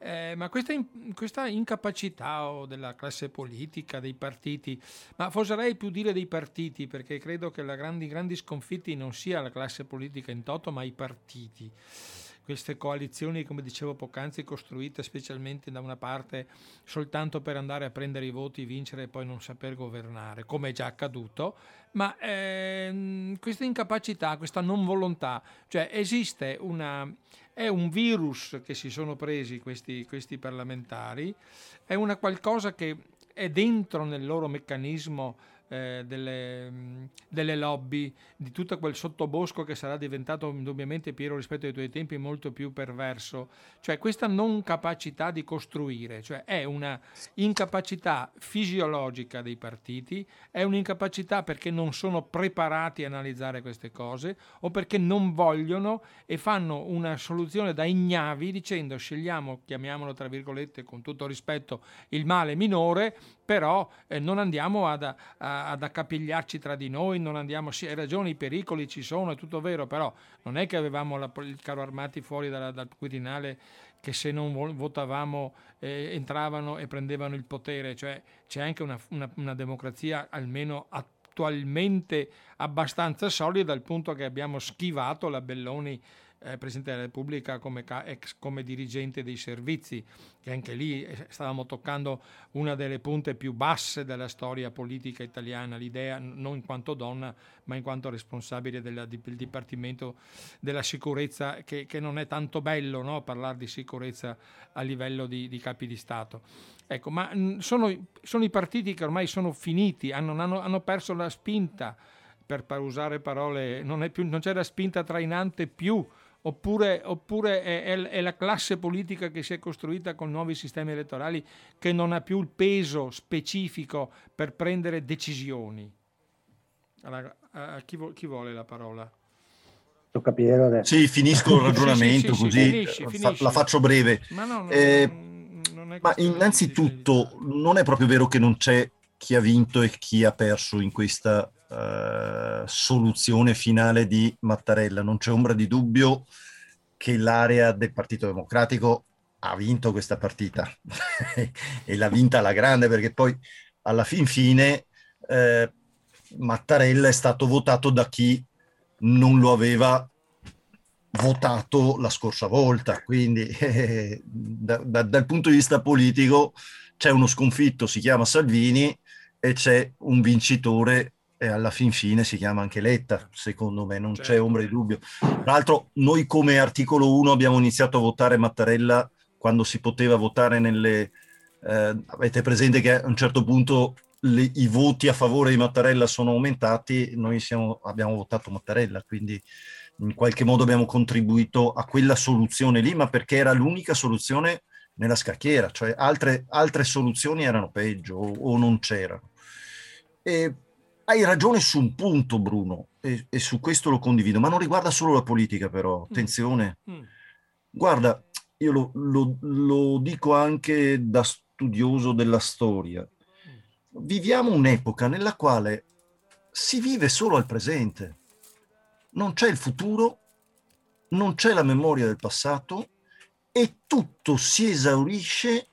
Eh, ma questa, in, questa, incapacità o della classe politica, dei partiti, ma oserei più dire dei partiti, perché credo che la grandi, grandi sconfitti non sia la classe politica in toto, ma i partiti queste coalizioni, come dicevo poc'anzi, costruite specialmente da una parte soltanto per andare a prendere i voti, vincere e poi non saper governare, come è già accaduto, ma ehm, questa incapacità, questa non volontà, cioè esiste una, è un virus che si sono presi questi, questi parlamentari, è una qualcosa che è dentro nel loro meccanismo eh, delle, delle, lobby, di tutto quel sottobosco che sarà diventato indubbiamente, Piero, rispetto ai tuoi tempi, molto più perverso. Cioè questa non capacità di costruire, cioè è una incapacità fisiologica dei partiti, è un'incapacità perché non sono preparati a analizzare queste cose o perché non vogliono e fanno una soluzione da ignavi dicendo scegliamo, chiamiamolo tra virgolette con tutto rispetto, il male minore, però eh, non andiamo ad, a, ad, accapigliarci tra di noi, non andiamo, sì, hai ragione, i pericoli ci sono, è tutto vero, però non è che avevamo la, il carro armati fuori dalla, dal Quirinale che se non votavamo eh, entravano e prendevano il potere, cioè c'è anche una, una, una democrazia almeno attualmente abbastanza solida al punto che abbiamo schivato la Belloni eh, Presidente della Repubblica come, ex come dirigente dei servizi, che anche lì eh, stavamo toccando una delle punte più basse della storia politica italiana, l'idea non in quanto donna, ma in quanto responsabile della, del Dipartimento della Sicurezza, che, che non è tanto bello no? parlare di sicurezza a livello di, di capi di Stato. Ecco, ma sono, sono, i partiti che ormai sono finiti, hanno, hanno, hanno perso la spinta per usare parole, non, più, non c'è la spinta trainante più oppure, oppure è, è, la classe politica che si è costruita con nuovi sistemi elettorali che non ha più il peso specifico per prendere decisioni. Allora, a chi, chi vuole la parola? Tocca Piero adesso. Sì, finisco il ragionamento sì, sì, così finisci, finisci. la faccio breve. Ma, no, no, eh, ma innanzitutto non è proprio vero che non c'è chi ha vinto e chi ha perso in questa uh, soluzione finale di Mattarella. Non c'è ombra di dubbio che l'area del Partito Democratico ha vinto questa partita e l'ha vinta alla grande perché poi alla fin fine eh, Mattarella è stato votato da chi non lo aveva votato la scorsa volta, quindi eh, da, da, dal punto di vista politico c'è uno sconfitto, si chiama Salvini, e c'è un vincitore e alla fin fine si chiama anche Letta, secondo me, non certo. c'è ombra di dubbio. Tra l'altro noi come articolo 1 abbiamo iniziato a votare Mattarella quando si poteva votare nelle... Eh, avete presente che a un certo punto le, i voti a favore di Mattarella sono aumentati, noi siamo, abbiamo votato Mattarella, quindi in qualche modo abbiamo contribuito a quella soluzione lì, ma perché era l'unica soluzione nella scacchiera, cioè altre, altre soluzioni erano peggio o, o non c'erano. E hai ragione su un punto, Bruno, e, e, su questo lo condivido, ma non riguarda solo la politica, però. Mm. Attenzione. Mm. Guarda, io lo, lo, lo, dico anche da studioso della storia. Mm. Viviamo un'epoca nella quale si vive solo al presente. Non c'è il futuro, non c'è la memoria del passato e tutto si esaurisce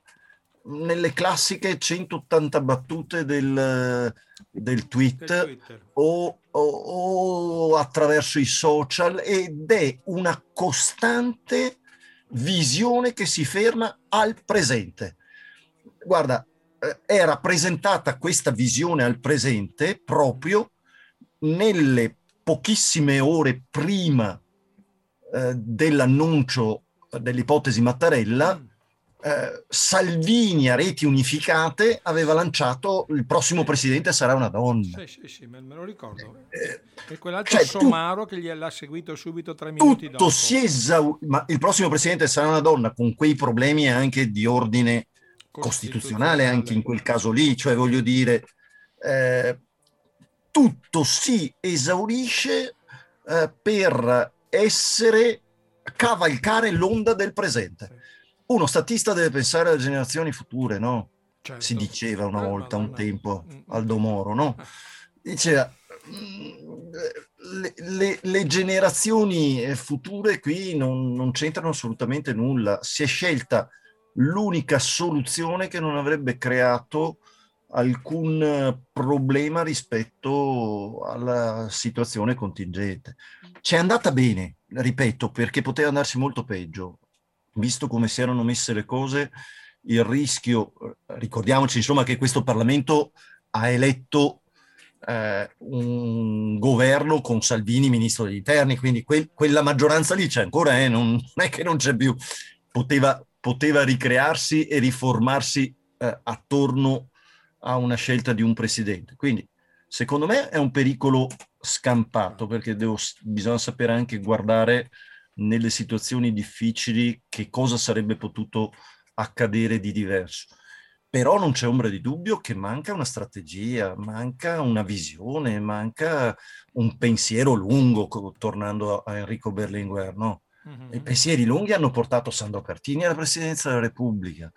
nelle classiche 180 battute del, del tweet o, o, o, attraverso i social ed è una costante visione che si ferma al presente. Guarda, eh, era presentata questa visione al presente proprio nelle pochissime ore prima eh, dell'annuncio dell'ipotesi Mattarella. Mm eh, Salvini a reti unificate aveva lanciato il prossimo presidente sarà una donna. Sì, sì, sì me, lo ricordo. Eh, e quell'altro cioè, Somaro tu, che gliel'ha seguito subito tre minuti dopo. Si esau- ma il prossimo presidente sarà una donna con quei problemi anche di ordine costituzionale, anche in quel caso lì, cioè voglio dire, eh, tutto si esaurisce eh, per essere cavalcare l'onda del presente uno statista deve pensare alle generazioni future, no? certo. si diceva una eh, volta, un tempo, mm, mm. Aldo Moro, no? Diceva, mm, le, le, le, generazioni future qui non, non c'entrano assolutamente nulla. Si è scelta l'unica soluzione che non avrebbe creato alcun problema rispetto alla situazione contingente. C'è andata bene, ripeto, perché poteva andarsi molto peggio, visto come si erano messe le cose, il rischio, ricordiamoci insomma che questo Parlamento ha eletto eh, un governo con Salvini ministro degli interni, quindi que- quella maggioranza lì c'è ancora, eh, non, non, è che non c'è più, poteva, poteva ricrearsi e riformarsi eh, attorno a una scelta di un presidente. Quindi secondo me è un pericolo scampato perché devo, bisogna sapere anche guardare nelle situazioni difficili che cosa sarebbe potuto accadere di diverso. Però non c'è ombra di dubbio che manca una strategia, manca una visione, manca un pensiero lungo, tornando a Enrico Berlinguer, no? Mm-hmm. I pensieri lunghi hanno portato Sandro Pertini alla presidenza della Repubblica,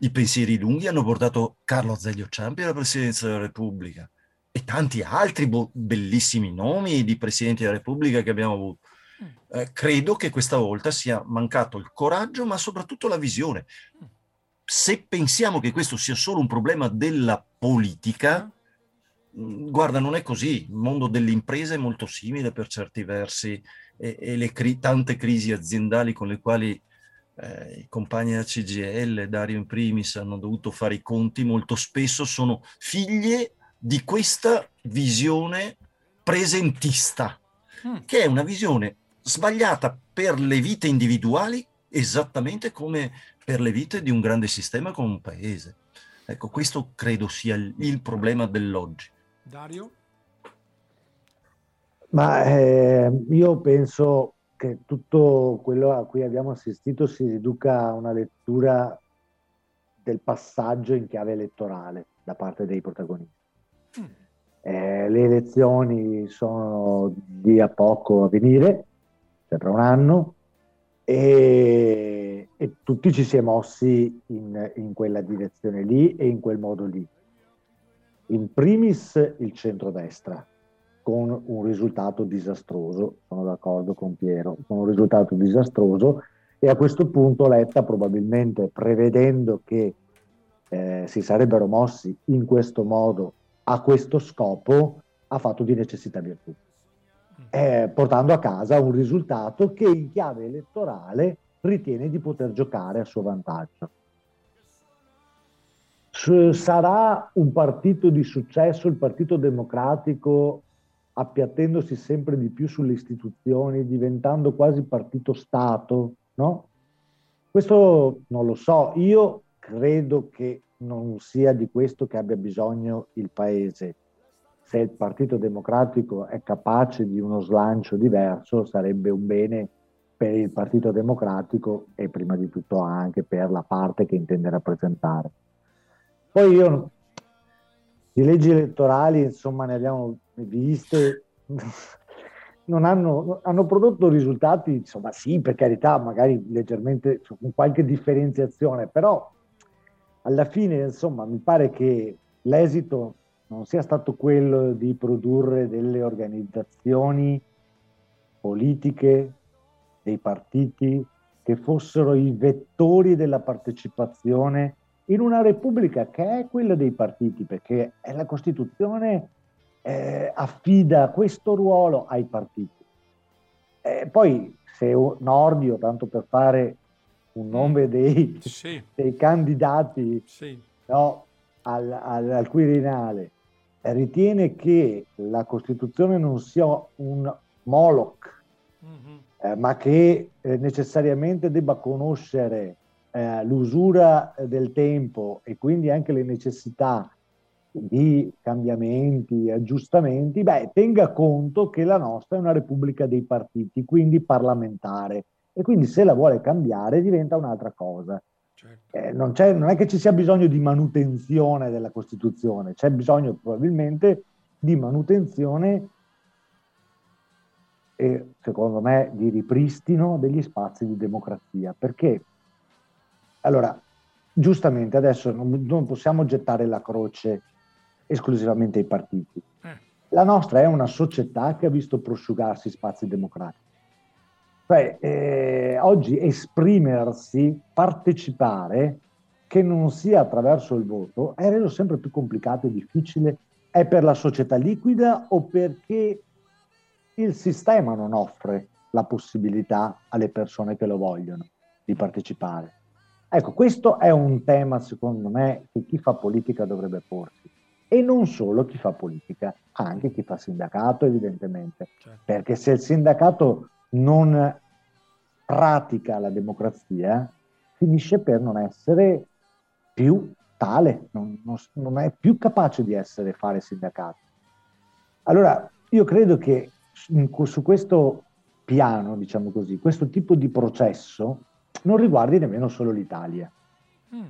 i pensieri lunghi hanno portato Carlo Azeglio Ciampi alla presidenza della Repubblica e tanti altri bo- bellissimi nomi di presidenti della Repubblica che abbiamo avuto. Eh, credo che questa volta sia mancato il coraggio, ma soprattutto la visione. Se pensiamo che questo sia solo un problema della politica, mm. guarda, non è così. Il mondo dell'impresa è molto simile per certi versi e, e le cri- tante crisi aziendali con le quali eh, i compagni della CGL, Dario in primis, hanno dovuto fare i conti, molto spesso sono figlie di questa visione presentista, mm. che è una visione sbagliata per le vite individuali esattamente come per le vite di un grande sistema come un paese. Ecco, questo credo sia il, il problema dell'oggi. Dario? Ma eh, io penso che tutto quello a cui abbiamo assistito si riduca a una lettura del passaggio in chiave elettorale da parte dei protagonisti. Mm. Eh, le elezioni sono di a poco a venire, tra un anno, e, e, tutti ci si è mossi in, in quella direzione lì e in quel modo lì. In primis il centrodestra, con un risultato disastroso, sono d'accordo con Piero, con un risultato disastroso e a questo punto Letta probabilmente prevedendo che eh, si sarebbero mossi in questo modo a questo scopo ha fatto di necessità virtù, eh, portando a casa un risultato che in chiave elettorale ritiene di poter giocare a suo vantaggio. Sarà un partito di successo il Partito Democratico appiattendosi sempre di più sulle istituzioni, diventando quasi partito Stato, no? Questo non lo so, io credo che non sia di questo che abbia bisogno il Paese. Se il Partito Democratico è capace di uno slancio diverso, sarebbe un bene per il Partito Democratico e prima di tutto anche per la parte che intende rappresentare. Poi io di leggi elettorali, insomma, ne abbiamo viste, non hanno, hanno, prodotto risultati, insomma sì, per carità, magari leggermente con qualche differenziazione, però alla fine, insomma, mi pare che l'esito non sia stato quello di produrre delle organizzazioni politiche, dei partiti che fossero i vettori della partecipazione in una repubblica che è quella dei partiti, perché è la Costituzione eh, affida questo ruolo ai partiti. E poi se Nordio, tanto per fare un nome mm. dei, sì. dei candidati sì. no, al, al, al, Quirinale, ritiene che la Costituzione non sia un Moloch, mm-hmm. eh, ma che eh, necessariamente debba conoscere eh, l'usura del tempo e quindi anche le necessità di cambiamenti, aggiustamenti, beh, tenga conto che la nostra è una repubblica dei partiti, quindi parlamentare, e quindi se la vuole cambiare diventa un'altra cosa. Certo. Eh, non, non, è che ci sia bisogno di manutenzione della Costituzione, c'è bisogno probabilmente di manutenzione e secondo me di ripristino degli spazi di democrazia, perché allora giustamente adesso non, non, possiamo gettare la croce esclusivamente ai partiti. Eh. La nostra è una società che ha visto prosciugarsi spazi democratici. Cioè, eh, oggi esprimersi, partecipare, che non sia attraverso il voto, è reso sempre più complicato e difficile. È per la società liquida o perché il sistema non offre la possibilità alle persone che lo vogliono di partecipare? Ecco, questo è un tema, secondo me, che chi fa politica dovrebbe porsi. E non solo chi fa politica, anche chi fa sindacato, evidentemente. Certo. Perché se il sindacato non pratica la democrazia, finisce per non essere più tale, non, non, non è più capace di essere fare sindacato. Allora, io credo che su questo piano, diciamo così, questo tipo di processo non riguardi nemmeno solo l'Italia, mm.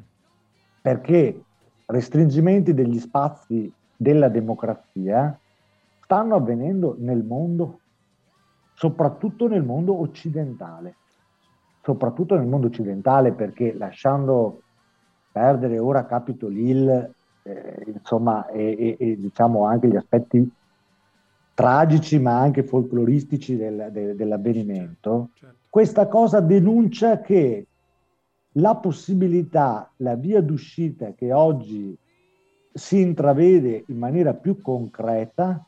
perché restringimenti degli spazi della democrazia stanno avvenendo nel mondo, soprattutto nel mondo occidentale, soprattutto nel mondo occidentale perché lasciando perdere ora Capitol Hill, eh, insomma, e, e, e, diciamo anche gli aspetti tragici ma anche folcloristici del, de, dell'avvenimento, certo, certo. questa cosa denuncia che la possibilità, la via d'uscita che oggi si intravede in maniera più concreta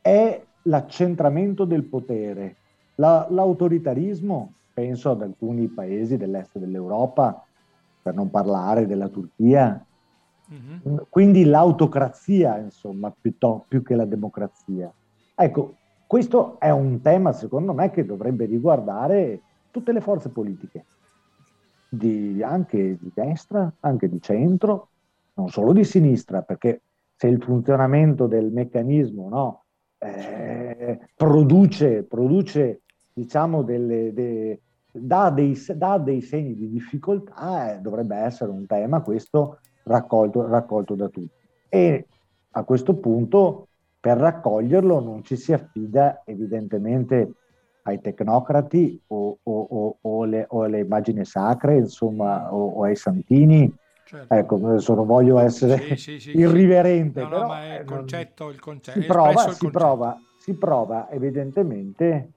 è l'accentramento del potere. La, l'autoritarismo, penso ad alcuni paesi dell'est dell'Europa, per non parlare della Turchia, mm-hmm. quindi l'autocrazia, insomma, piuttosto, più che la democrazia. Ecco, questo è un tema, secondo me, che dovrebbe riguardare tutte le forze politiche di, anche di destra, anche di centro, non solo di sinistra, perché se il funzionamento del meccanismo no, eh, produce, produce diciamo, delle, de, dà, dei, dà, dei, segni di difficoltà, eh, dovrebbe essere un tema questo raccolto, raccolto da tutti. E a questo punto per raccoglierlo non ci si affida evidentemente ai tecnocrati o, o, o, o le, alle immagini sacre, insomma, o, ai santini. Certo. Ecco, adesso non voglio essere sì, sì, irriverente. No, no, ma è il concetto, il concetto. Si, prova, si, concetto. Prova, si prova evidentemente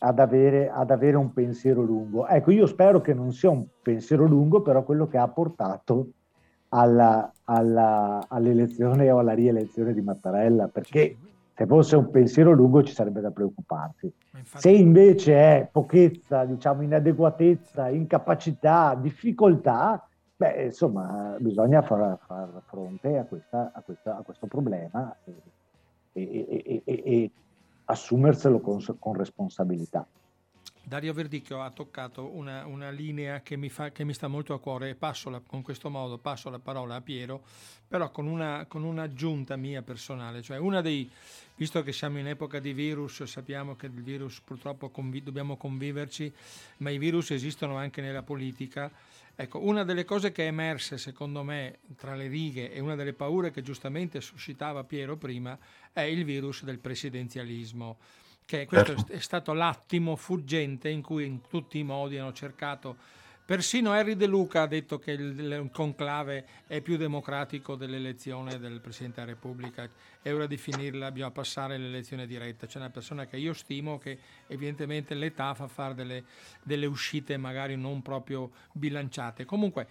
ad avere, ad avere, un pensiero lungo. Ecco, io spero che non sia un pensiero lungo, però quello che ha portato alla, alla, all'elezione o alla rielezione di Mattarella, perché se fosse un pensiero lungo ci sarebbe da preoccuparsi. Infatti... Se invece è pochezza, diciamo inadeguatezza, incapacità, difficoltà, beh, insomma, bisogna far, far fronte a, questa, a, questa, a, questo problema e, e, e, e assumerselo con, con responsabilità. Dario Verdicchio ha toccato una, una linea che mi, fa, che mi, sta molto a cuore e passo la, con questo modo passo la parola a Piero, però con, una, con un'aggiunta mia personale, cioè una dei, visto che siamo in epoca di virus, sappiamo che il virus purtroppo convi- dobbiamo conviverci, ma i virus esistono anche nella politica. Ecco, una delle cose che è emerse secondo me tra le righe e una delle paure che giustamente suscitava Piero prima è il virus del presidenzialismo che questo certo. è stato l'attimo fuggente in cui in tutti i modi hanno cercato Persino Harry De Luca ha detto che il, conclave è più democratico dell'elezione del Presidente della Repubblica. È ora di finirla, bisogna passare all'elezione diretta. C'è una persona che io stimo che evidentemente l'età fa fare delle, delle uscite magari non proprio bilanciate. Comunque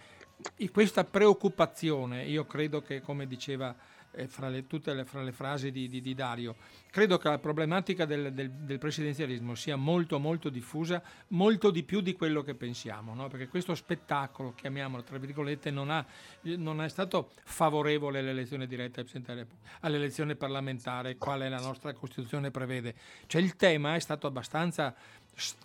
questa preoccupazione, io credo che come diceva eh, fra, le, le, fra le frasi di, di, di, Dario. Credo che la problematica del, del, del, presidenzialismo sia molto molto diffusa, molto di più di quello che pensiamo, no? perché questo spettacolo, chiamiamolo tra virgolette, non, ha, non è stato favorevole all'elezione diretta all'elezione parlamentare, quale la nostra Costituzione prevede. Cioè il tema è stato abbastanza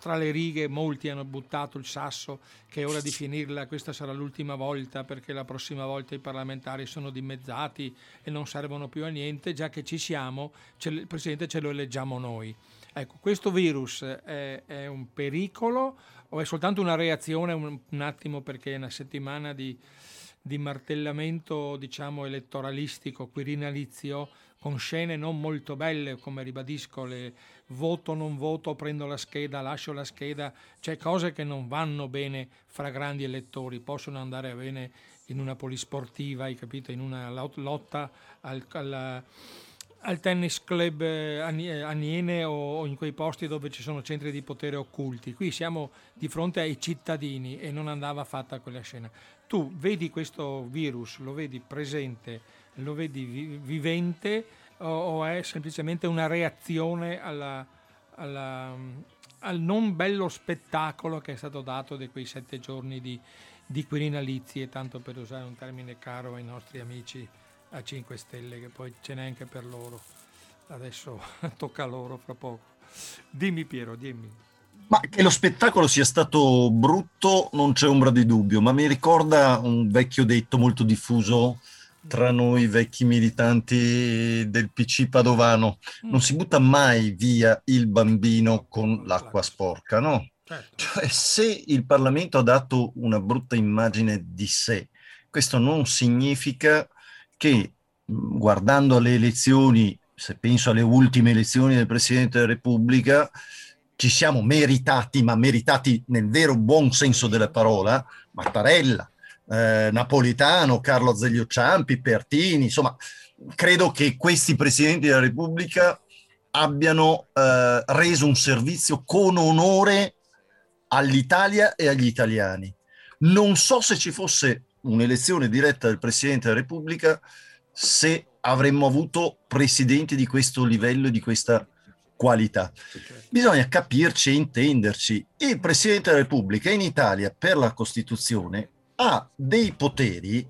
tra le righe molti hanno buttato il sasso che è ora di finirla, questa sarà l'ultima volta perché la prossima volta i parlamentari sono dimezzati e non servono più a niente, già che ci siamo, il Presidente ce lo eleggiamo noi. Ecco, questo virus è, è un pericolo o è soltanto una reazione un, un attimo perché è una settimana di, di martellamento diciamo elettoralistico, quirinalizio, con scene non molto belle, come ribadisco, le voto, non voto, prendo la scheda, lascio la scheda, c'è cose che non vanno bene fra grandi elettori, possono andare bene in una polisportiva, hai capito, in una lotta al, al, al tennis club eh, Aniene o in quei posti dove ci sono centri di potere occulti. Qui siamo di fronte ai cittadini e non andava fatta quella scena. Tu vedi questo virus, lo vedi presente, lo vedi vivente o, è semplicemente una reazione alla, alla, al non bello spettacolo che è stato dato di quei sette giorni di, di Quirinalizie, tanto per usare un termine caro ai nostri amici a 5 Stelle, che poi ce n'è anche per loro. Adesso tocca a loro fra poco. Dimmi Piero, dimmi. Ma che lo spettacolo sia stato brutto non c'è ombra di dubbio, ma mi ricorda un vecchio detto molto diffuso tra noi vecchi militanti del PC padovano. Non si butta mai via il bambino con l'acqua sporca, no? Certo. Cioè, se il Parlamento ha dato una brutta immagine di sé, questo non significa che guardando alle elezioni, se penso alle ultime elezioni del Presidente della Repubblica, ci siamo meritati, ma meritati nel vero buon senso della parola, Mattarella, eh, Napolitano, Carlo Azeglio Ciampi, Pertini, insomma, credo che questi Presidenti della Repubblica abbiano eh, reso un servizio con onore all'Italia e agli italiani. Non so se ci fosse un'elezione diretta del Presidente della Repubblica se avremmo avuto presidenti di questo livello e di questa qualità. Bisogna capirci e intenderci. Il Presidente della Repubblica in Italia per la Costituzione ha dei poteri,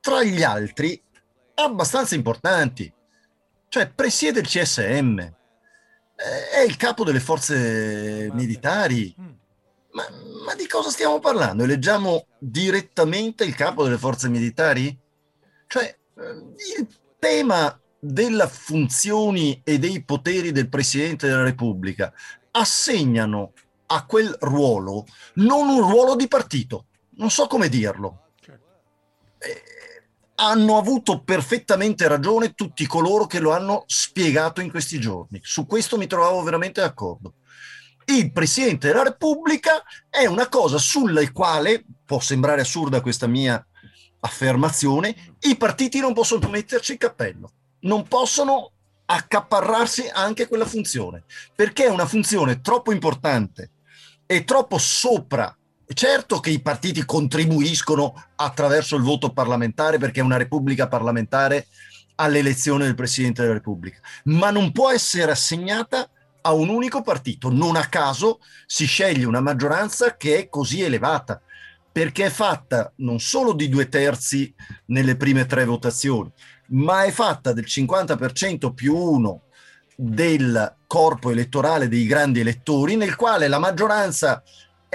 tra gli altri, abbastanza importanti. Cioè presiede il CSM, è il capo delle forze militari. Ma, ma, di cosa stiamo parlando? Eleggiamo direttamente il capo delle forze militari? Cioè, il tema delle funzioni e dei poteri del Presidente della Repubblica assegnano a quel ruolo non un ruolo di partito, non so come dirlo. Certo. Eh, hanno avuto perfettamente ragione tutti coloro che lo hanno spiegato in questi giorni. Su questo mi trovavo veramente d'accordo il Presidente della Repubblica è una cosa sulla quale, può sembrare assurda questa mia affermazione, i partiti non possono metterci il cappello, non possono accaparrarsi anche quella funzione, perché è una funzione troppo importante e troppo sopra. Certo che i partiti contribuiscono attraverso il voto parlamentare perché è una repubblica parlamentare all'elezione del Presidente della Repubblica, ma non può essere assegnata a un unico partito. Non a caso si sceglie una maggioranza che è così elevata, perché è fatta non solo di due terzi nelle prime tre votazioni, ma è fatta del 50% più uno del corpo elettorale dei grandi elettori, nel quale la maggioranza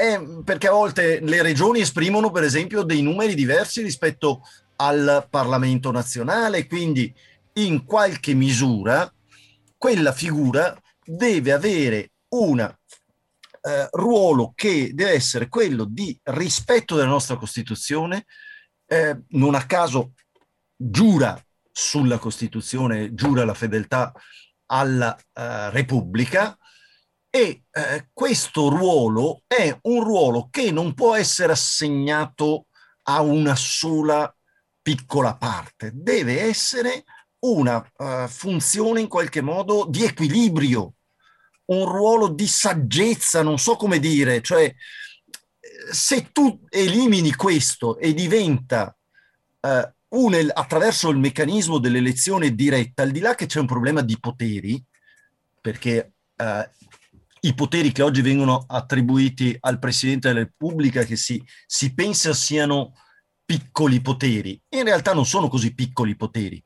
è perché a volte le regioni esprimono, per esempio, dei numeri diversi rispetto al Parlamento nazionale, quindi in qualche misura quella figura deve avere un eh, ruolo che deve essere quello di rispetto della nostra Costituzione, eh, non a caso giura sulla Costituzione, giura la fedeltà alla eh, Repubblica e eh, questo ruolo è un ruolo che non può essere assegnato a una sola piccola parte, deve essere una uh, funzione in qualche modo di equilibrio, un ruolo di saggezza, non so come dire, cioè se tu elimini questo e diventa uh, un, attraverso il meccanismo dell'elezione diretta, al di là che c'è un problema di poteri, perché uh, i poteri che oggi vengono attribuiti al Presidente della Repubblica, che si, si pensa siano piccoli poteri, in realtà non sono così piccoli poteri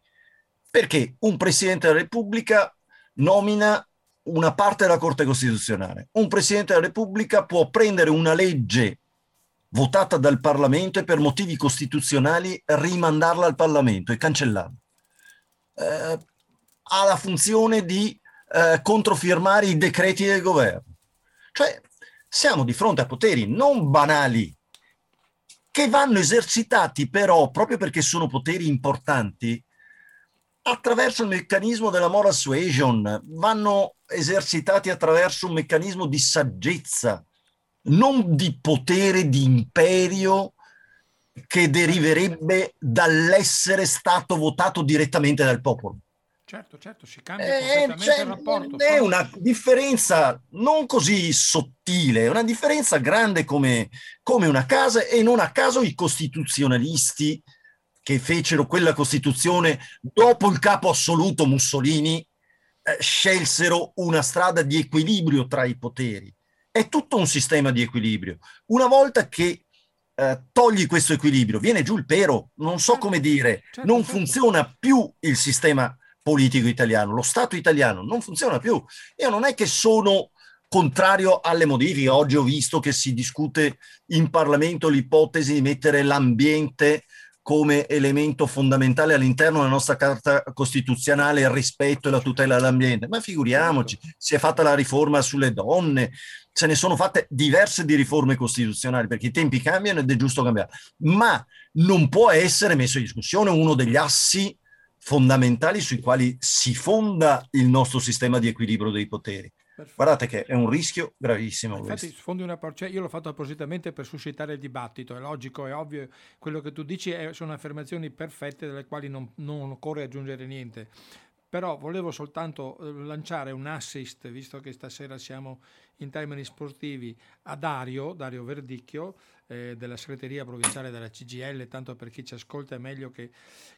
perché un Presidente della Repubblica nomina una parte della Corte Costituzionale. Un Presidente della Repubblica può prendere una legge votata dal Parlamento e per motivi costituzionali rimandarla al Parlamento e cancellarla. Eh, ha la funzione di eh, controfirmare i decreti del governo. Cioè, siamo di fronte a poteri non banali, che vanno esercitati però, proprio perché sono poteri importanti, attraverso il meccanismo della moral suasion, vanno esercitati attraverso un meccanismo di saggezza, non di potere, di imperio che deriverebbe dall'essere stato votato direttamente dal popolo. Certo, certo, si cambia eh, completamente il rapporto. È una differenza non così sottile, è una differenza grande come, come una casa e non a caso i costituzionalisti che fecero quella Costituzione dopo il capo assoluto Mussolini eh, scelsero una strada di equilibrio tra i poteri. È tutto un sistema di equilibrio. Una volta che eh, togli questo equilibrio, viene giù il pero, non so come dire, certo, non certo. funziona più il sistema politico italiano, lo Stato italiano non funziona più. Io non è che sono contrario alle modifiche. Oggi ho visto che si discute in Parlamento l'ipotesi di mettere l'ambiente come elemento fondamentale all'interno della nostra Carta Costituzionale il rispetto e la tutela dell'ambiente. Ma figuriamoci, si è fatta la riforma sulle donne, se ne sono fatte diverse di riforme costituzionali perché i tempi cambiano ed è giusto cambiare, ma non può essere messo in discussione uno degli assi fondamentali sui quali si fonda il nostro sistema di equilibrio dei poteri. Perfetto. Guardate che è un rischio gravissimo. Infatti, sfondi una cioè io l'ho fatto appositamente per suscitare il dibattito, è logico, è ovvio, quello che tu dici è, sono affermazioni perfette delle quali non, non occorre aggiungere niente. Però volevo soltanto eh, lanciare un assist, visto che stasera siamo in termini sportivi, a Dario, Dario Verdicchio, eh, della segreteria provinciale della CGL, tanto per chi ci ascolta è meglio che,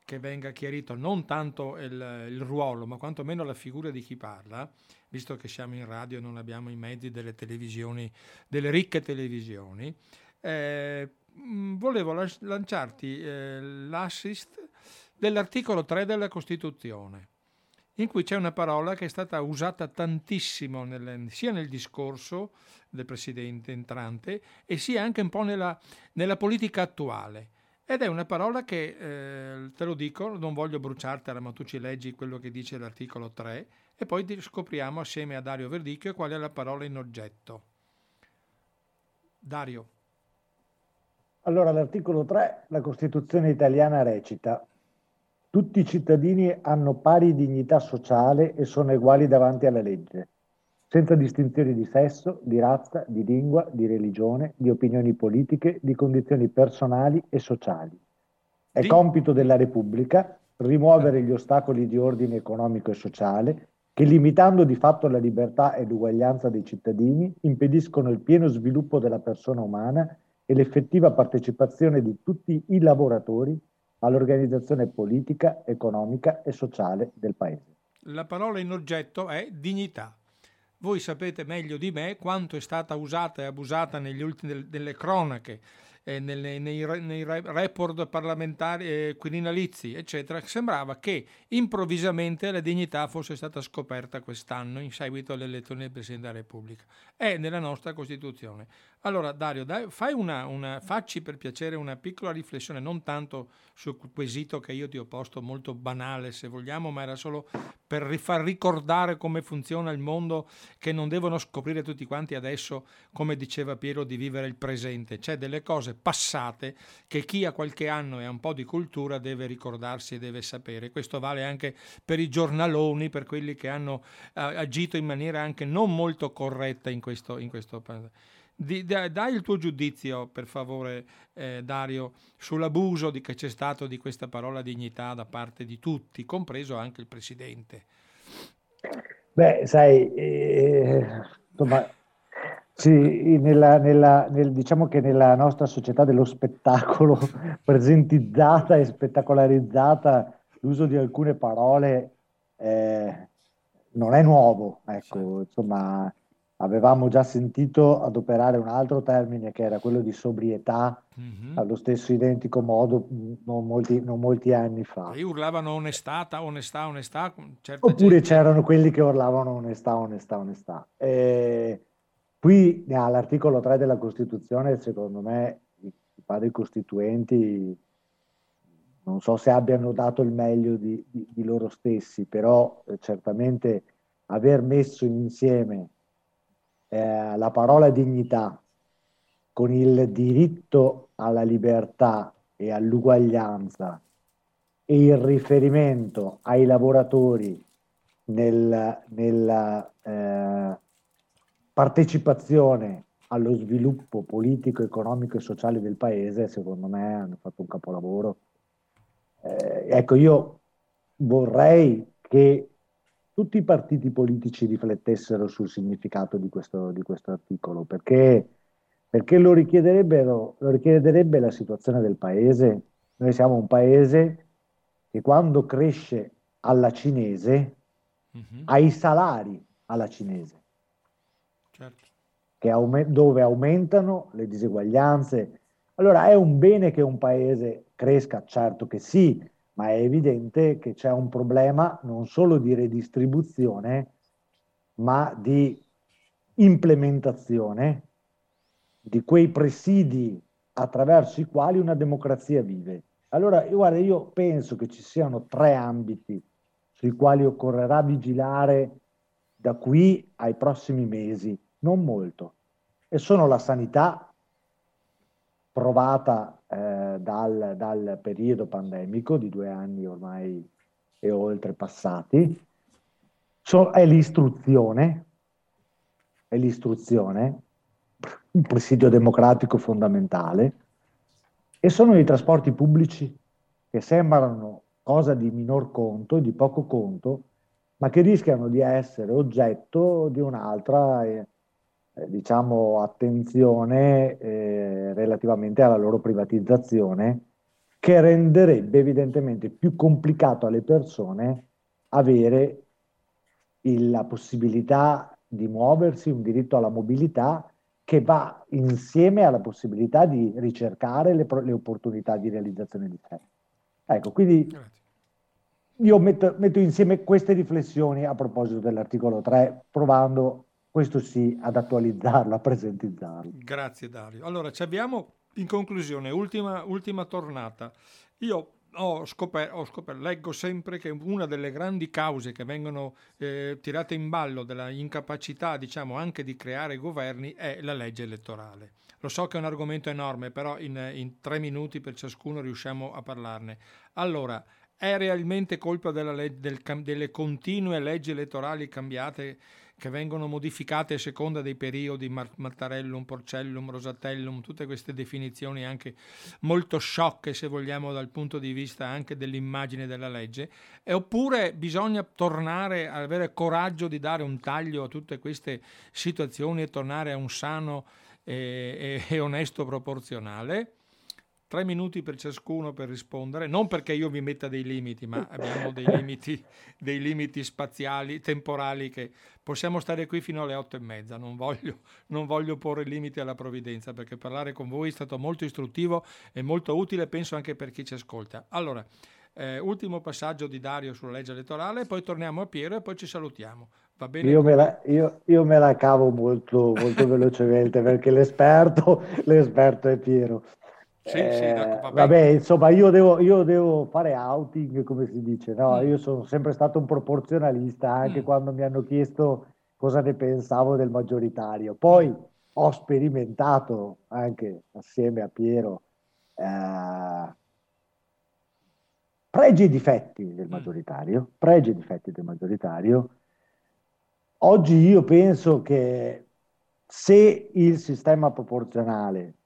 che venga chiarito non tanto il, il, ruolo, ma quantomeno la figura di chi parla, visto che siamo in radio e non abbiamo i mezzi delle televisioni, delle ricche televisioni. Eh, volevo lanciarti eh, l'assist dell'articolo 3 della Costituzione in cui c'è una parola che è stata usata tantissimo nel, sia nel discorso del presidente entrante e sia anche un po' nella, nella politica attuale. Ed è una parola che, eh, te lo dico, non voglio bruciartela, ma tu ci leggi quello che dice l'articolo 3 e poi scopriamo assieme a Dario Verdicchio qual è la parola in oggetto. Dario. Allora, l'articolo 3, la Costituzione italiana recita tutti i cittadini hanno pari dignità sociale e sono uguali davanti alla legge, senza distinzioni di sesso, di razza, di lingua, di religione, di opinioni politiche, di condizioni personali e sociali. È di... compito della Repubblica rimuovere gli ostacoli di ordine economico e sociale che, limitando di fatto la libertà e l'uguaglianza dei cittadini, impediscono il pieno sviluppo della persona umana e l'effettiva partecipazione di tutti i lavoratori all'organizzazione politica, economica e sociale del Paese. La parola in oggetto è dignità. Voi sapete meglio di me quanto è stata usata e abusata negli ultimi delle cronache eh, nelle, nei, nei, report parlamentari eh, quirinalizi, eccetera, sembrava che improvvisamente la dignità fosse stata scoperta quest'anno in seguito alle elezioni del Presidente della Repubblica. È nella nostra Costituzione. Allora, Dario, dai, fai una, una, facci per piacere una piccola riflessione, non tanto sul quesito che io ti ho posto, molto banale se vogliamo, ma era solo per far ricordare come funziona il mondo, che non devono scoprire tutti quanti adesso, come diceva Piero, di vivere il presente. C'è delle cose passate che chi ha qualche anno e ha un po' di cultura deve ricordarsi e deve sapere. Questo vale anche per i giornaloni, per quelli che hanno uh, agito in maniera anche non molto corretta in questo, in questo di, dai il tuo giudizio, per favore, eh, Dario, sull'abuso di, che c'è stato di questa parola dignità da parte di tutti, compreso anche il Presidente. Beh, sai, eh, insomma, sì, nella, nella, nel, diciamo che nella nostra società dello spettacolo presentizzata e spettacolarizzata, l'uso di alcune parole eh, non è nuovo, ecco, insomma, avevamo già sentito adoperare un altro termine che era quello di sobrietà mm-hmm. allo stesso identico modo non molti, non molti anni fa. E urlavano onestà, onestà, onestà. Oppure gente... c'erano quelli che urlavano onestà, onestà, onestà. E qui all'articolo 3 della Costituzione, secondo me, i, i padri costituenti non so se abbiano dato il meglio di, di, di loro stessi, però eh, certamente aver messo insieme eh, la parola dignità con il diritto alla libertà e all'uguaglianza e il riferimento ai lavoratori nel, nella eh, partecipazione allo sviluppo politico, economico e sociale del paese, secondo me hanno fatto un capolavoro. Eh, ecco, io vorrei che tutti i partiti politici riflettessero sul significato di questo, di questo articolo, perché, perché lo, richiederebbero, lo richiederebbe la situazione del paese. Noi siamo un paese che quando cresce alla cinese uh-huh. ai salari alla cinese, certo. aume- dove aumentano le diseguaglianze. Allora è un bene che un paese cresca, certo che sì, ma è evidente che c'è un problema non solo di redistribuzione, ma di implementazione di quei presidi attraverso i quali una democrazia vive. Allora, guarda, io penso che ci siano tre ambiti sui quali occorrerà vigilare da qui ai prossimi mesi, non molto, e sono la sanità provata eh, dal, dal, periodo pandemico di due anni ormai e oltre passati, so, è l'istruzione, è l'istruzione, un presidio democratico fondamentale, e sono i trasporti pubblici che sembrano cosa di minor conto, di poco conto, ma che rischiano di essere oggetto di un'altra eh, diciamo, attenzione eh, relativamente alla loro privatizzazione, che renderebbe evidentemente più complicato alle persone avere il, la possibilità di muoversi, un diritto alla mobilità che va insieme alla possibilità di ricercare le, le opportunità di realizzazione di sé. Ecco, quindi io metto, metto, insieme queste riflessioni a proposito dell'articolo 3, provando, questo sì, ad attualizzarlo, a presentizzarlo. Grazie Dario. Allora, ci abbiamo in conclusione, ultima, ultima tornata. Io ho scoperto, ho scoperto, leggo sempre che una delle grandi cause che vengono eh, tirate in ballo della incapacità, diciamo, anche di creare governi è la legge elettorale. Lo so che è un argomento enorme, però in, in tre minuti per ciascuno riusciamo a parlarne. Allora, è realmente colpa leg- del, delle continue leggi elettorali cambiate che vengono modificate a seconda dei periodi, Mattarellum, Porcellum, Rosatellum, tutte queste definizioni anche molto sciocche se vogliamo dal punto di vista anche dell'immagine della legge, e oppure bisogna tornare ad avere coraggio di dare un taglio a tutte queste situazioni e tornare a un sano e, e, e onesto proporzionale. Tre minuti per ciascuno per rispondere, non perché io vi metta dei limiti, ma abbiamo dei limiti, dei limiti spaziali, temporali che possiamo stare qui fino alle otto e mezza. Non voglio, non voglio porre limiti alla provvidenza perché parlare con voi è stato molto istruttivo e molto utile, penso anche per chi ci ascolta. Allora, eh, ultimo passaggio di Dario sulla legge elettorale, poi torniamo a Piero e poi ci salutiamo. Va bene? Io me la, io, io me la cavo molto, molto velocemente perché l'esperto, l'esperto è Piero. Sì, eh, sì, va vabbè, insomma, io devo, io devo, fare outing, come si dice, no? Mm. Io sono sempre stato un proporzionalista, anche mm. quando mi hanno chiesto cosa ne pensavo del maggioritario. Poi ho sperimentato anche assieme a Piero eh, pregi e difetti del mm. maggioritario, pregi e difetti del maggioritario. Oggi io penso che se il sistema proporzionale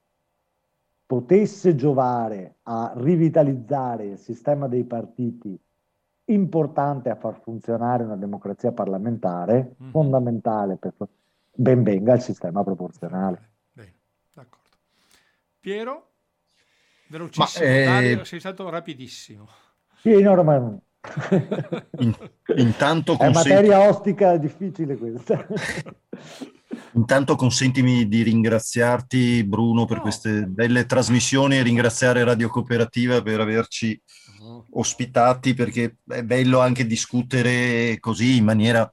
potesse giovare a rivitalizzare il sistema dei partiti, importante a far funzionare una democrazia parlamentare, mm-hmm. fondamentale per ben venga il sistema proporzionale. Bene, d'accordo. Piero, velocissimo, Ma, eh... Dario, sei stato rapidissimo. Sì, no, ma... In, intanto consenti... È materia ostica difficile questa. Intanto consentimi di ringraziarti Bruno per queste belle trasmissioni e ringraziare Radio Cooperativa per averci ospitati perché è bello anche discutere così in maniera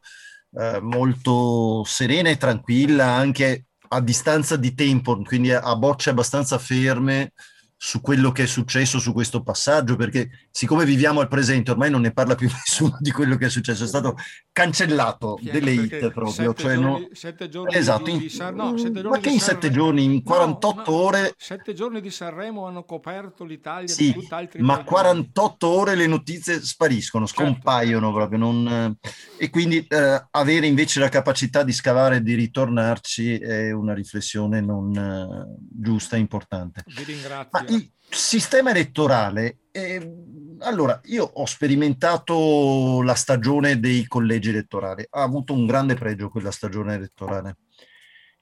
eh, molto serena e tranquilla anche a distanza di tempo, quindi a bocce abbastanza ferme su quello che è successo su questo passaggio, perché siccome viviamo al presente, ormai non ne parla più nessuno di quello che è successo, è stato cancellato delle hit proprio. Sette cioè giorni, no, sette giorni esatto, di, in, San, no, sette giorni ma che in Sanremo- sette giorni, in 48 no, ore, Sette giorni di Sanremo hanno coperto l'Italia di sì, ma paesi. 48 ore le notizie spariscono, Certo. scompaiono proprio, non, e quindi eh, avere invece la capacità di scavare e di ritornarci è una riflessione non eh, giusta e importante. Vi ringrazio. Ma il sistema elettorale, eh, allora io ho sperimentato la stagione dei collegi elettorali, ha avuto un grande pregio quella stagione elettorale.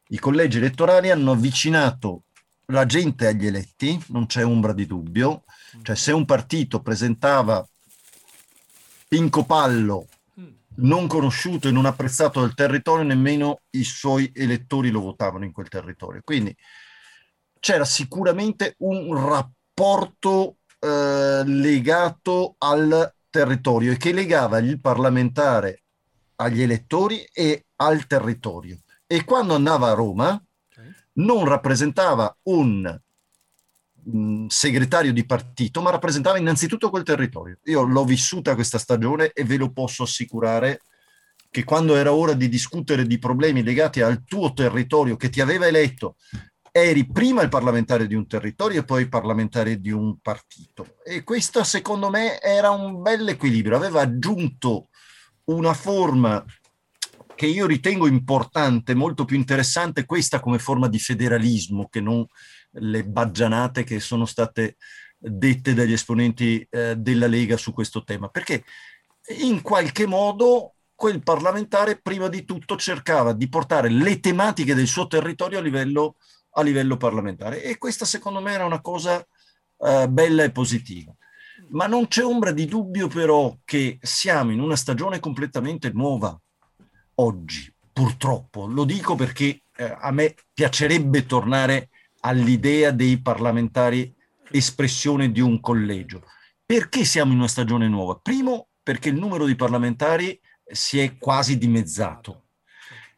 I collegi elettorali hanno avvicinato la gente agli eletti, non c'è ombra di dubbio, cioè se un partito presentava Pinco Pallo non conosciuto e non apprezzato dal territorio, nemmeno i suoi elettori lo votavano in quel territorio. Quindi c'era sicuramente un rapporto eh, legato al territorio e che legava il parlamentare agli elettori e al territorio. E quando andava a Roma non rappresentava un mh, segretario di partito, ma rappresentava innanzitutto quel territorio. Io l'ho vissuta questa stagione e ve lo posso assicurare che quando era ora di discutere di problemi legati al tuo territorio che ti aveva eletto, eri prima il parlamentare di un territorio e poi il parlamentare di un partito. E questo secondo me era un bel equilibrio, aveva aggiunto una forma che io ritengo importante, molto più interessante questa come forma di federalismo che non le baggianate che sono state dette dagli esponenti eh, della Lega su questo tema, perché in qualche modo quel parlamentare prima di tutto cercava di portare le tematiche del suo territorio a livello, a livello parlamentare e questa secondo me era una cosa eh, bella e positiva. Ma non c'è ombra di dubbio però che siamo in una stagione completamente nuova oggi, purtroppo. Lo dico perché eh, a me piacerebbe tornare all'idea dei parlamentari espressione di un collegio. Perché siamo in una stagione nuova? Primo, perché il numero di parlamentari si è quasi dimezzato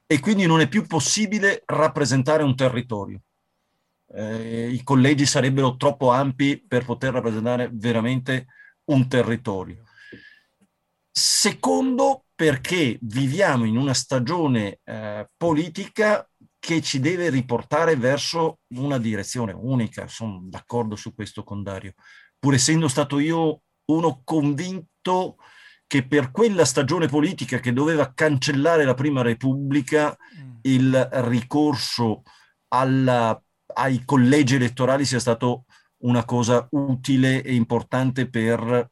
e quindi non è più possibile rappresentare un territorio. Eh, I collegi sarebbero troppo ampi per poter rappresentare veramente un territorio. Secondo, perché viviamo in una stagione eh, politica che ci deve riportare verso una direzione unica. Sono d'accordo su questo con Dario. Pur essendo stato io uno convinto che per quella stagione politica che doveva cancellare la Prima Repubblica, Mm. il ricorso alla, ai collegi elettorali sia stato una cosa utile e importante per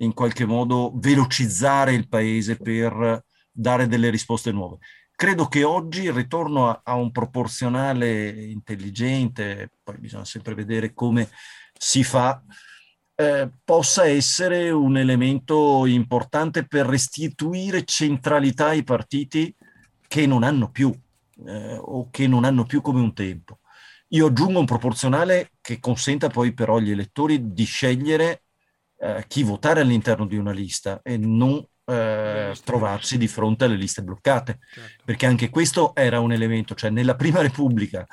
in qualche modo velocizzare il paese, per dare delle risposte nuove. Credo che oggi il ritorno a, a un proporzionale intelligente, poi bisogna sempre vedere come si fa, eh, possa essere un elemento importante per restituire centralità ai partiti che non hanno più eh, o che non hanno più come un tempo. Io aggiungo un proporzionale che consenta poi però agli elettori di scegliere eh, chi votare all'interno di una lista e non eh, trovarsi di fronte alle liste bloccate, Certo. perché anche questo era un elemento, cioè nella Prima Repubblica,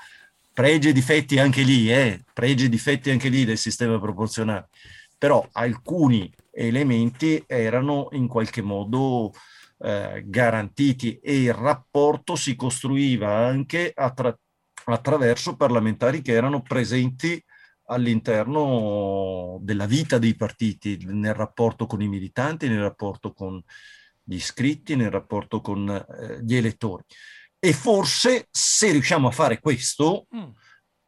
pregi e difetti anche lì, eh, pregi e difetti anche lì del sistema proporzionale, però alcuni elementi erano in qualche modo eh, garantiti e il rapporto si costruiva anche attra- attraverso parlamentari che erano presenti all'interno della vita dei partiti, nel rapporto con i militanti, nel rapporto con gli iscritti, nel rapporto con eh, gli elettori. E forse se riusciamo a fare questo, Mm.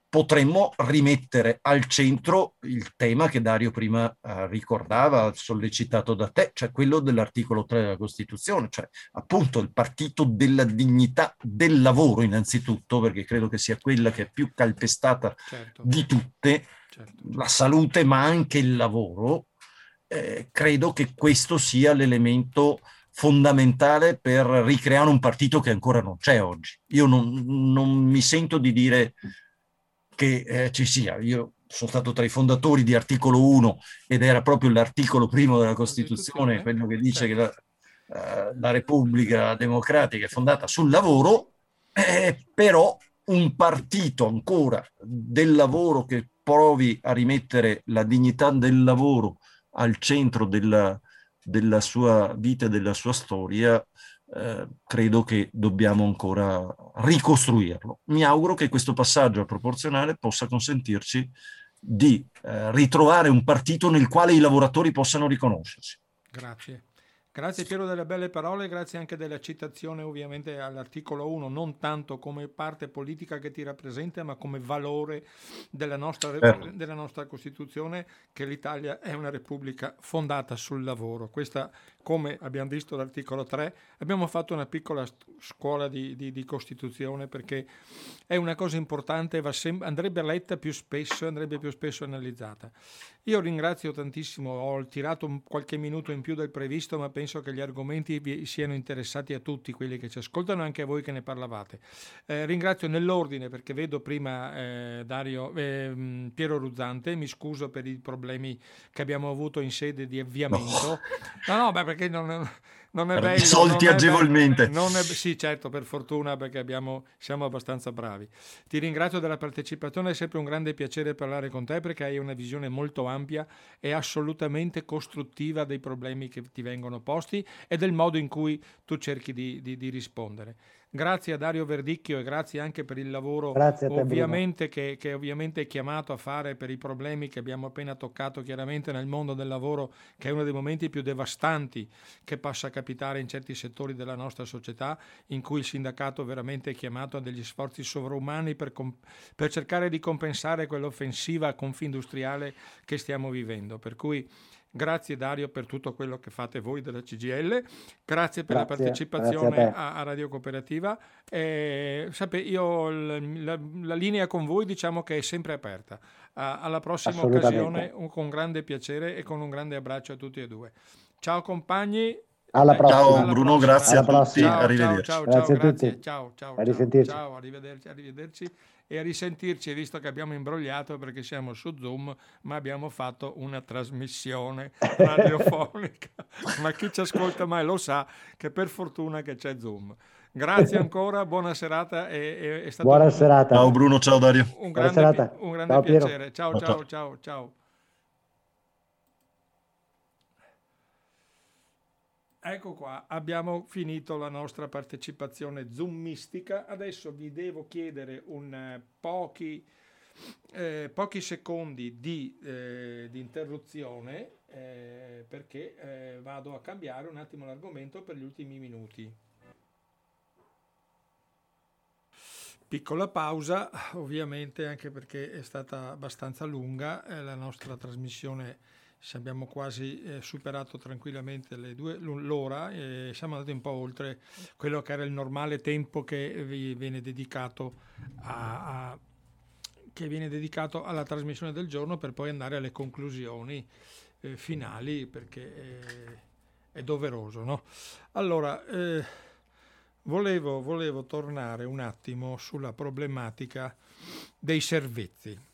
Potremmo rimettere al centro il tema che Dario prima eh, ricordava, sollecitato da te, cioè quello dell'articolo 3 della Costituzione, cioè appunto il partito della dignità del lavoro innanzitutto, perché credo che sia quella che è più calpestata Certo. di tutte, certo. la salute ma anche il lavoro, eh, credo che questo sia l'elemento fondamentale per ricreare un partito che ancora non c'è oggi. Io non, non mi sento di dire che eh, ci sia. Io sono stato tra i fondatori di articolo 1 ed era proprio l'articolo primo della Costituzione, quello che dice che la, eh, la Repubblica Democratica è fondata sul lavoro, eh, però un partito ancora del lavoro che provi a rimettere la dignità del lavoro al centro della, della sua vita e della sua storia, eh, credo che dobbiamo ancora ricostruirlo. Mi auguro che questo passaggio al proporzionale possa consentirci di eh, ritrovare un partito nel quale i lavoratori possano riconoscersi. Grazie. Grazie Piero delle belle parole, grazie anche della citazione ovviamente all'articolo 1, non tanto come parte politica che ti rappresenta, ma come valore della nostra, certo. della nostra Costituzione, che l'Italia è una repubblica fondata sul lavoro. Questa, come abbiamo visto dall'articolo 3, abbiamo fatto una piccola scuola di, di, di Costituzione perché è una cosa importante, sem- andrebbe letta più spesso, andrebbe più spesso analizzata. Io ringrazio tantissimo, ho tirato qualche minuto in più del previsto, ma penso che gli argomenti vi siano interessati a tutti quelli che ci ascoltano, anche a voi che ne parlavate. Eh, ringrazio nell'ordine perché vedo prima eh, Dario, eh, Piero Ruzzante, mi scuso per i problemi che abbiamo avuto in sede di avviamento. No, no, no beh, perché non non è bello. Solti non agevolmente. È, non è, sì, certo, per fortuna, perché abbiamo, siamo abbastanza bravi. Ti ringrazio della partecipazione, è sempre un grande piacere parlare con te perché hai una visione molto ampia e assolutamente costruttiva dei problemi che ti vengono posti e del modo in cui tu cerchi di, di, di rispondere. Grazie a Dario Verdicchio e grazie anche per il lavoro te, ovviamente che, che, ovviamente è chiamato a fare per i problemi che abbiamo appena toccato chiaramente nel mondo del lavoro, che è uno dei momenti più devastanti che possa capitare in certi settori della nostra società, in cui il sindacato veramente è chiamato a degli sforzi sovrumani per, per cercare di compensare quell'offensiva confindustriale che stiamo vivendo. Per cui Grazie Dario per tutto quello che fate voi della CGL, grazie per grazie, la partecipazione a, a, Radio Cooperativa. Eh, sape, io la, la, linea con voi diciamo che è sempre aperta. Uh, alla prossima occasione un, con grande piacere e con un grande abbraccio a tutti e due. Ciao compagni. Alla prossima. Ciao Bruno, prossima. grazie alla a tutti. Ciao, arrivederci. Ciao, ciao, grazie a tutti. Ciao, ciao, a risentirci. Ciao, arrivederci, arrivederci e a risentirci, visto che abbiamo imbrogliato perché siamo su Zoom, ma abbiamo fatto una trasmissione radiofonica. ma chi ci ascolta mai lo sa che per fortuna che c'è Zoom. Grazie ancora, buona serata. È, è stato buona un, serata. Ciao Bruno, ciao Dario. Un grande, un grande ciao, piacere. Ciao, ciao, ciao, ciao. Ecco qua, abbiamo finito la nostra partecipazione zoomistica. Adesso vi devo chiedere un, eh, pochi, eh, pochi, secondi di, eh, di interruzione eh, perché eh, vado a cambiare un attimo l'argomento per gli ultimi minuti. Piccola pausa, ovviamente anche perché è stata abbastanza lunga eh, la nostra trasmissione abbiamo quasi eh, superato tranquillamente due, l'ora e siamo andati un po' oltre quello che era il normale tempo che vi viene dedicato, a, a, che viene dedicato alla trasmissione del giorno per poi andare alle conclusioni eh, finali perché è, è doveroso. No? Allora, eh, volevo, volevo tornare un attimo sulla problematica dei servizi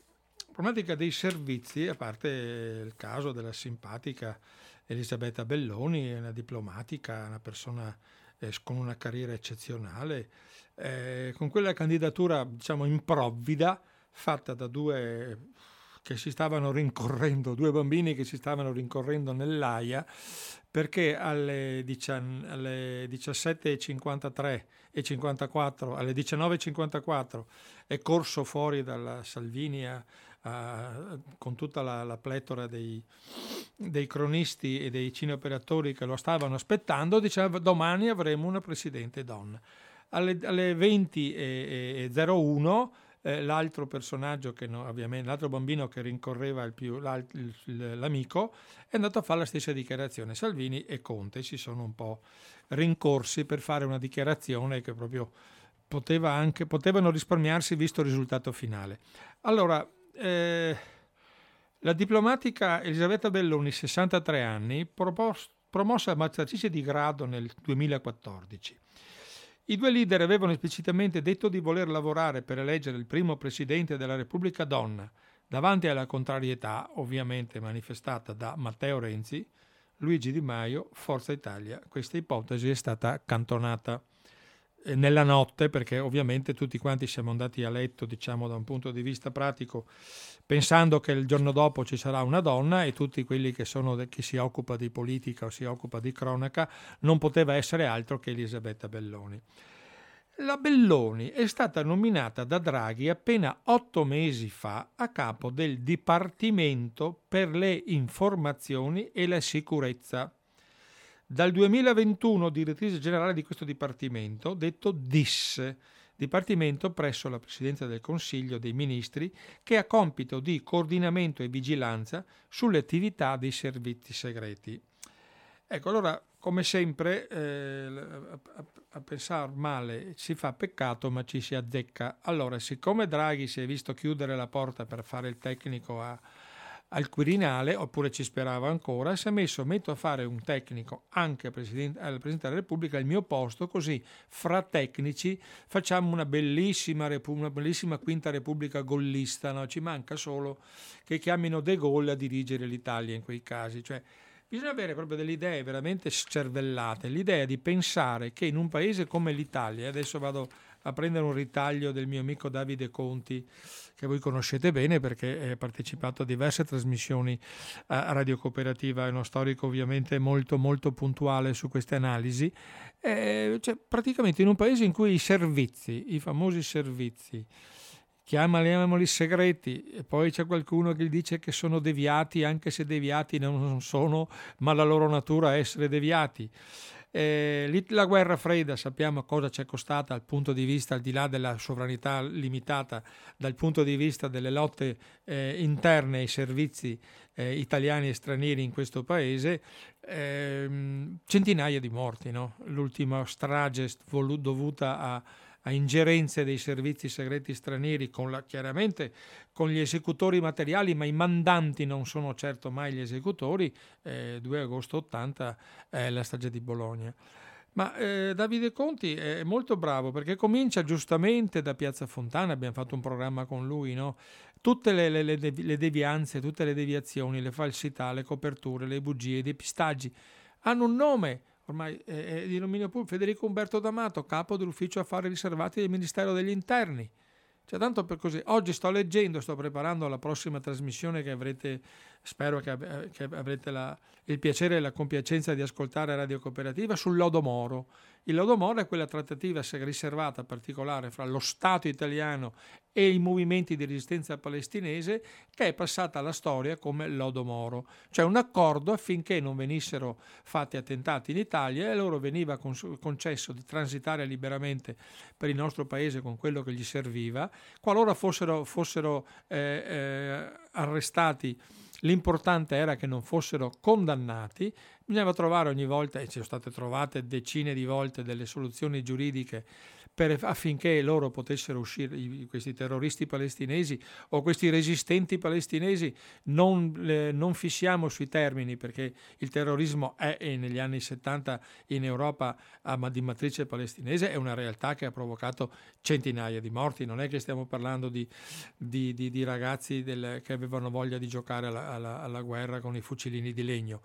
problematica dei servizi, a parte il caso della simpatica Elisabetta Belloni, una diplomatica, una persona eh, con una carriera eccezionale, eh, con quella candidatura diciamo improvvida fatta da due che si stavano rincorrendo, due bambini che si stavano rincorrendo nell'AIA perché alle, alle 17.53 e 54, alle 19.54 è corso fuori dalla Salvinia uh, con tutta la, la pletora dei, dei, cronisti e dei cineoperatori che lo stavano aspettando, diceva domani avremo una presidente donna. Alle, alle 20.01 eh, l'altro personaggio, che no, ovviamente, l'altro bambino che rincorreva più, l'amico, è andato a fare la stessa dichiarazione. Salvini e Conte si sono un po' rincorsi per fare una dichiarazione che proprio poteva anche, potevano risparmiarsi visto il risultato finale. Allora, eh, la diplomatica Elisabetta Belloni, 63 anni, propos- promossa magistratrice di grado nel 2014. I due leader avevano esplicitamente detto di voler lavorare per eleggere il primo presidente della Repubblica donna, davanti alla contrarietà, ovviamente manifestata da Matteo Renzi, Luigi Di Maio, Forza Italia. Questa ipotesi è stata accantonata nella notte, perché ovviamente tutti quanti siamo andati a letto, diciamo da un punto di vista pratico, pensando che il giorno dopo ci sarà una donna e tutti quelli che, sono, chi si occupa di politica o si occupa di cronaca non poteva essere altro che Elisabetta Belloni. La Belloni è stata nominata da Draghi appena otto mesi fa a capo del Dipartimento per le informazioni e la sicurezza. Dal 2021 direttrice generale di questo Dipartimento, detto DIS, Dipartimento presso la Presidenza del Consiglio dei Ministri, che ha compito di coordinamento e vigilanza sulle attività dei servizi segreti. Ecco, allora, come sempre, eh, a, a pensare male si fa peccato, ma ci si azzecca. Allora, siccome Draghi si è visto chiudere la porta per fare il tecnico a, al Quirinale, oppure ci sperava ancora, si è messo, metto a fare un tecnico anche al Presidente, della Repubblica al mio posto, così fra tecnici facciamo una bellissima, una bellissima quinta Repubblica gollista, no? ci manca solo che chiamino De Gaulle a dirigere l'Italia in quei casi. Cioè, Bisogna avere proprio delle idee veramente scervellate, l'idea di pensare che in un paese come l'Italia, adesso vado a prendere un ritaglio del mio amico Davide Conti, che voi conoscete bene perché ha partecipato a diverse trasmissioni a Radio Cooperativa, è uno storico ovviamente molto molto puntuale su queste analisi, eh, cioè praticamente in un paese in cui i servizi, i famosi servizi, chiamali segreti e poi c'è qualcuno che dice che sono deviati anche se deviati non sono ma la loro natura è essere deviati eh, la guerra fredda sappiamo cosa ci è costata dal punto di vista al di là della sovranità limitata dal punto di vista delle lotte eh, interne ai servizi eh, italiani e stranieri in questo paese ehm, centinaia di morti no? l'ultima strage dovuta a a ingerenze dei servizi segreti stranieri, con la, chiaramente con gli esecutori materiali, ma i mandanti non sono certo mai gli esecutori, eh, 2 agosto 80 è la strage di Bologna. Ma eh, Davide Conti è molto bravo perché comincia giustamente da Piazza Fontana, abbiamo fatto un programma con lui, no? tutte le, le, le devianze, tutte le deviazioni, le falsità, le coperture, le bugie, i depistaggi hanno un nome, ormai è, è di dominio pubblico, Federico Umberto D'Amato, capo dell'ufficio affari riservati del Ministero degli Interni. Cioè, tanto per così, oggi sto leggendo, sto preparando la prossima trasmissione che avrete, spero che, che avrete la, il piacere e la compiacenza di ascoltare Radio Cooperativa sul Lodo Moro. Il Lodo Moro è quella trattativa riservata particolare fra lo Stato italiano e i movimenti di resistenza palestinese che è passata alla storia come Lodo Moro, cioè un accordo affinché non venissero fatti attentati in Italia e loro veniva concesso di transitare liberamente per il nostro paese con quello che gli serviva, qualora fossero, fossero eh, eh, arrestati L'importante era che non fossero condannati, bisognava trovare ogni volta, e ci sono state trovate decine di volte delle soluzioni giuridiche per, affinché loro potessero uscire, questi terroristi palestinesi o questi resistenti palestinesi, non, eh, non fissiamo sui termini perché il terrorismo è negli anni 70 in Europa ma di matrice palestinese, è una realtà che ha provocato centinaia di morti, non è che stiamo parlando di, di, di, di ragazzi del, che avevano voglia di giocare alla, alla, alla guerra con i fucilini di legno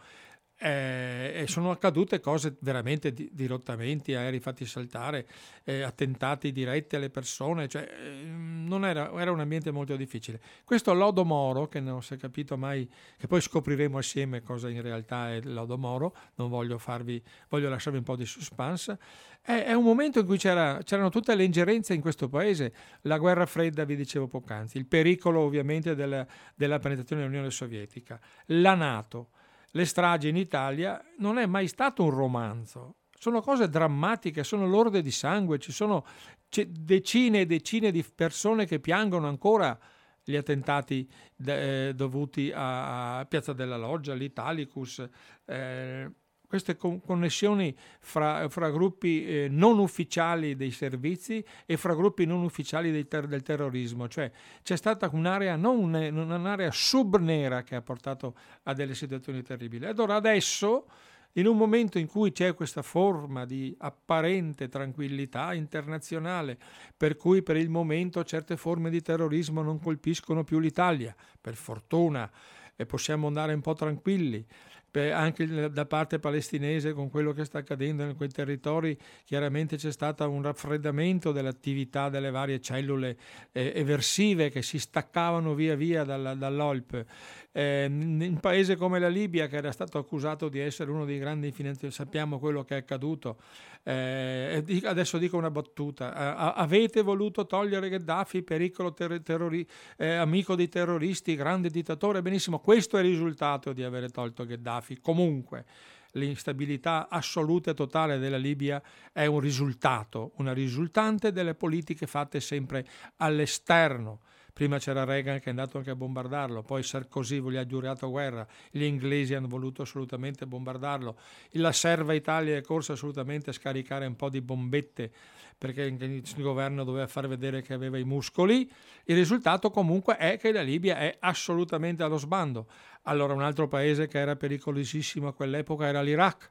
eh, e sono accadute cose veramente di, dirottamenti, aerei fatti saltare, eh, attentati diretti alle persone, cioè, eh, non era, era, un ambiente molto difficile. Questo Lodo Moro, che non si è capito mai, che poi scopriremo assieme cosa in realtà è Lodo Moro, non voglio farvi, voglio lasciarvi un po' di suspense, è, è un momento in cui c'era, c'erano tutte le ingerenze in questo paese, la guerra fredda, vi dicevo poc'anzi, il pericolo ovviamente della, della penetrazione dell'Unione Sovietica, la Nato, le stragi in Italia non è mai stato un romanzo. Sono cose drammatiche, sono lorde di sangue, ci sono decine e decine di persone che piangono ancora gli attentati eh, dovuti a, Piazza della Loggia, l'Italicus, eh, queste connessioni fra, fra gruppi eh, non ufficiali dei servizi e fra gruppi non ufficiali ter- del terrorismo, cioè c'è stata un'area, non un'area subnera che ha portato a delle situazioni terribili. Allora adesso, in un momento in cui c'è questa forma di apparente tranquillità internazionale, per cui per il momento certe forme di terrorismo non colpiscono più l'Italia, per fortuna, e possiamo andare un po' tranquilli, anche da parte palestinese con quello che sta accadendo in quei territori, chiaramente c'è stato un raffreddamento dell'attività delle varie cellule eh, eversive che si staccavano via via dall'OLP. Eh, in un paese come la Libia, che era stato accusato di essere uno dei grandi finanziatori, sappiamo quello che è accaduto. Eh, adesso dico una battuta: eh, avete voluto togliere Gheddafi, pericolo ter- terrori- eh, amico dei terroristi, grande dittatore? Benissimo, questo è il risultato di aver tolto Gheddafi. Comunque l'instabilità assoluta e totale della Libia è un risultato, una risultante delle politiche fatte sempre all'esterno Prima c'era Reagan che è andato anche a bombardarlo, poi Sarkozy gli ha giurato guerra, gli inglesi hanno voluto assolutamente bombardarlo, la serva Italia è corsa assolutamente a scaricare un po' di bombette perché il governo doveva far vedere che aveva i muscoli. Il risultato comunque è che la Libia è assolutamente allo sbando. Allora un altro paese che era pericolosissimo a quell'epoca era l'Iraq.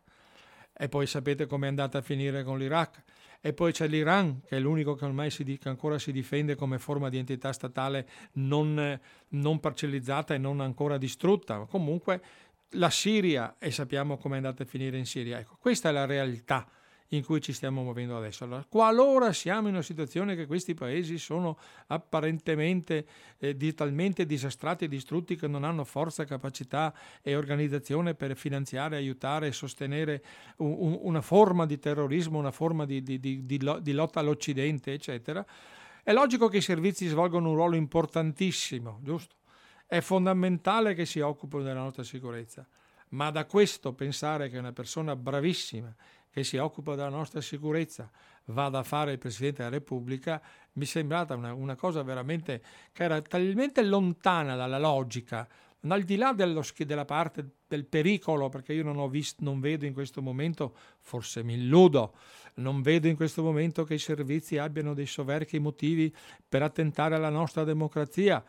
E poi sapete com'è andata a finire con l'Iraq e poi c'è l'Iran, che è l'unico che ormai si, che ancora si difende come forma di entità statale non, non parcellizzata e non ancora distrutta. Comunque la Siria, e sappiamo come è andata a finire in Siria. Ecco, questa è la realtà in cui ci stiamo muovendo adesso. Allora, qualora siamo in una situazione che questi paesi sono apparentemente eh, di, talmente disastrati e distrutti che non hanno forza, capacità e organizzazione per finanziare, aiutare e sostenere un, un, una forma di terrorismo, una forma di, di, di lotta all'Occidente, eccetera, è logico che i servizi svolgono un ruolo importantissimo, giusto? È fondamentale che si occupino della nostra sicurezza, ma da questo pensare che una persona bravissima che si occupa della nostra sicurezza vada a fare il Presidente della Repubblica, mi è sembrata una, una cosa veramente che era talmente lontana dalla logica, al di là dello, della parte del pericolo, perché io non, visto, non vedo in questo momento, forse mi illudo, non vedo in questo momento che i servizi abbiano dei soverchi motivi per attentare alla nostra democrazia.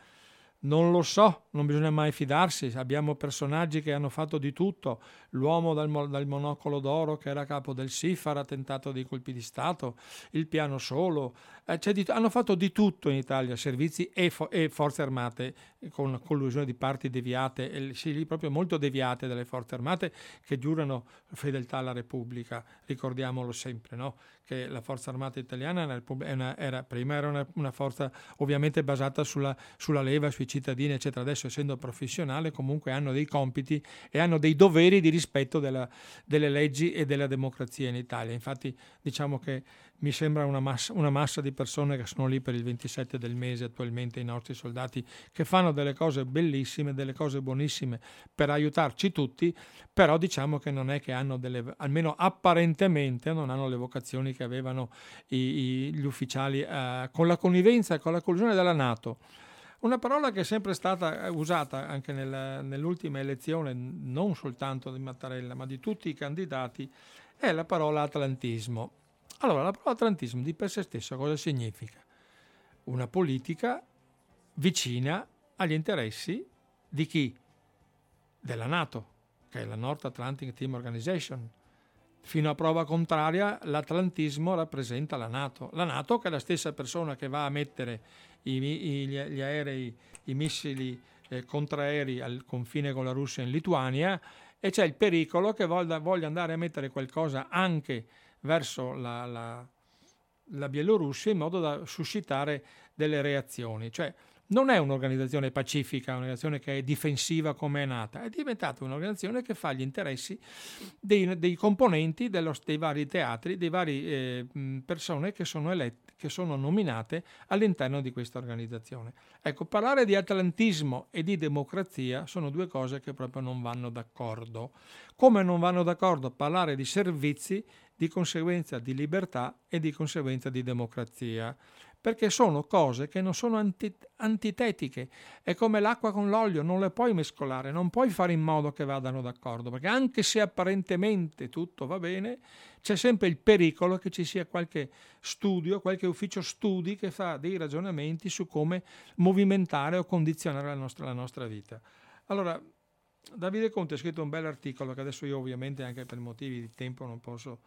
Non lo so, non bisogna mai fidarsi. Abbiamo personaggi che hanno fatto di tutto. L'uomo dal, dal monocolo d'oro che era capo del SIFAR ha tentato dei colpi di Stato, il piano solo. Eh, di, hanno fatto di tutto in Italia, servizi e, fo- e forze armate, con collusione di parti deviate, e, sì, proprio molto deviate dalle forze armate che giurano fedeltà alla Repubblica. Ricordiamolo sempre, no? che la forza armata italiana era, una, era, prima era una, una, forza ovviamente basata sulla, sulla leva, sui cittadini, eccetera. Adesso, essendo professionale, comunque hanno dei compiti e hanno dei doveri di rispetto della, delle leggi e della democrazia in Italia. Infatti, diciamo che mi sembra una massa, una massa, di persone che sono lì per il 27 del mese attualmente, i nostri soldati, che fanno delle cose bellissime, delle cose buonissime per aiutarci tutti, però diciamo che non è che hanno delle, almeno apparentemente non hanno le vocazioni che avevano i, i, gli ufficiali eh, con la connivenza e con la collusione della Nato. Una parola che è sempre stata usata anche nel, nell'ultima elezione, non soltanto di Mattarella, ma di tutti i candidati, è la parola atlantismo. Allora, la parola atlantismo di per sé stessa cosa significa? Una politica vicina agli interessi di chi? Della Nato, che è la North Atlantic Team Organization. Fino a prova contraria, l'atlantismo rappresenta la Nato. La Nato che è la stessa persona che va a mettere i, i, gli aerei, i missili eh, contraerei al confine con la Russia in Lituania e c'è il pericolo che voglia andare a mettere qualcosa anche verso la, la, la Bielorussia in modo da suscitare delle reazioni. Cioè, non è un'organizzazione pacifica, un'organizzazione che è difensiva come è nata, è diventata un'organizzazione che fa gli interessi dei, dei componenti dello, dei vari teatri, dei vari eh, persone che sono elette, che sono nominate all'interno di questa organizzazione. Ecco, parlare di atlantismo e di democrazia sono due cose che proprio non vanno d'accordo. Come non vanno d'accordo parlare di servizi di conseguenza di libertà e di conseguenza di democrazia, perché sono cose che non sono anti- antitetiche. È come l'acqua con l'olio, non le puoi mescolare, non puoi fare in modo che vadano d'accordo, perché anche se apparentemente tutto va bene, c'è sempre il pericolo che ci sia qualche studio, qualche ufficio studi che fa dei ragionamenti su come movimentare o condizionare la nostra, la nostra vita. Allora, Davide Conte ha scritto un bel articolo che adesso io ovviamente anche per motivi di tempo non posso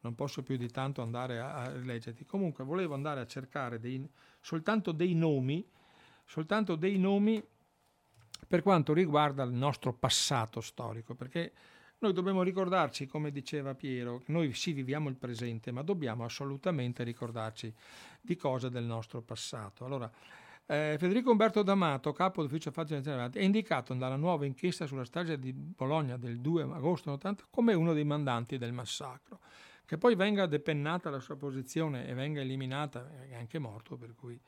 non posso più di tanto andare a, a leggerti. Comunque volevo andare a cercare dei, soltanto dei nomi, soltanto dei nomi per quanto riguarda il nostro passato storico, perché noi dobbiamo ricordarci, come diceva Piero, noi sì viviamo il presente, ma dobbiamo assolutamente ricordarci di cose del nostro passato. Allora, eh, Federico Umberto D'Amato, capo dell'ufficio affari internazionali, è indicato dalla nuova inchiesta sulla strage di Bologna del 2 agosto 80 come uno dei mandanti del massacro. Che poi venga depennata la sua posizione e venga eliminata, è anche morto, per cui...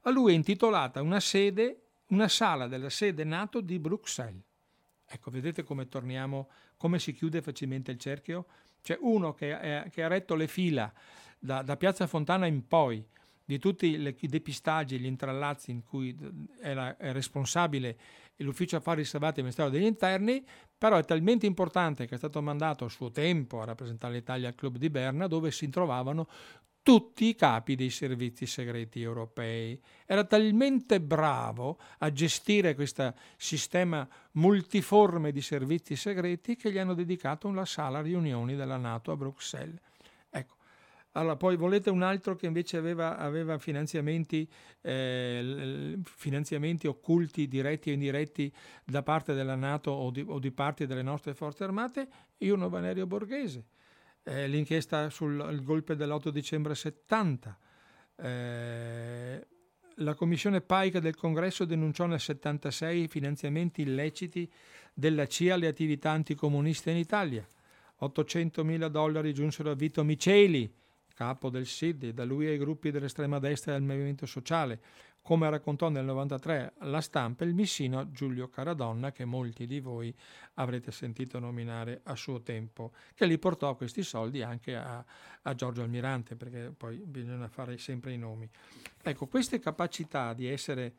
A lui è intitolata una sede, una sala della sede NATO di Bruxelles. Ecco, vedete come torniamo, come si chiude facilmente il cerchio? C'è uno che, è, che ha retto le fila da, da, Piazza Fontana in poi di tutti i depistaggi, gli intrallazzi in cui era, è responsabile l'ufficio affari riservati del Ministero degli Interni, però è talmente importante che è stato mandato a suo tempo a rappresentare l'Italia al Club di Berna, dove si trovavano tutti i capi dei servizi segreti europei. Era talmente bravo a gestire questo sistema multiforme di servizi segreti che gli hanno dedicato una sala riunioni della Nato a Bruxelles. Allora, poi volete un altro che invece aveva, aveva finanziamenti, eh, finanziamenti, occulti, diretti o indiretti da parte della Nato o di, o di parti delle nostre forze armate? Io, Valerio Borghese eh, l'inchiesta sul golpe dell'8 dicembre 70. Eh, la commissione PAICA del Congresso denunciò nel 76 i finanziamenti illeciti della CIA alle attività anticomuniste in Italia. 800 mila dollari giunsero a Vito Miceli, capo del SID, da lui ai gruppi dell'estrema destra e del movimento sociale, come raccontò nel 93 la stampa il missino Giulio Caradonna, che molti di voi avrete sentito nominare a suo tempo, che li portò questi soldi anche a, a Giorgio Almirante, perché poi bisogna fare sempre i nomi. Ecco, queste capacità di essere,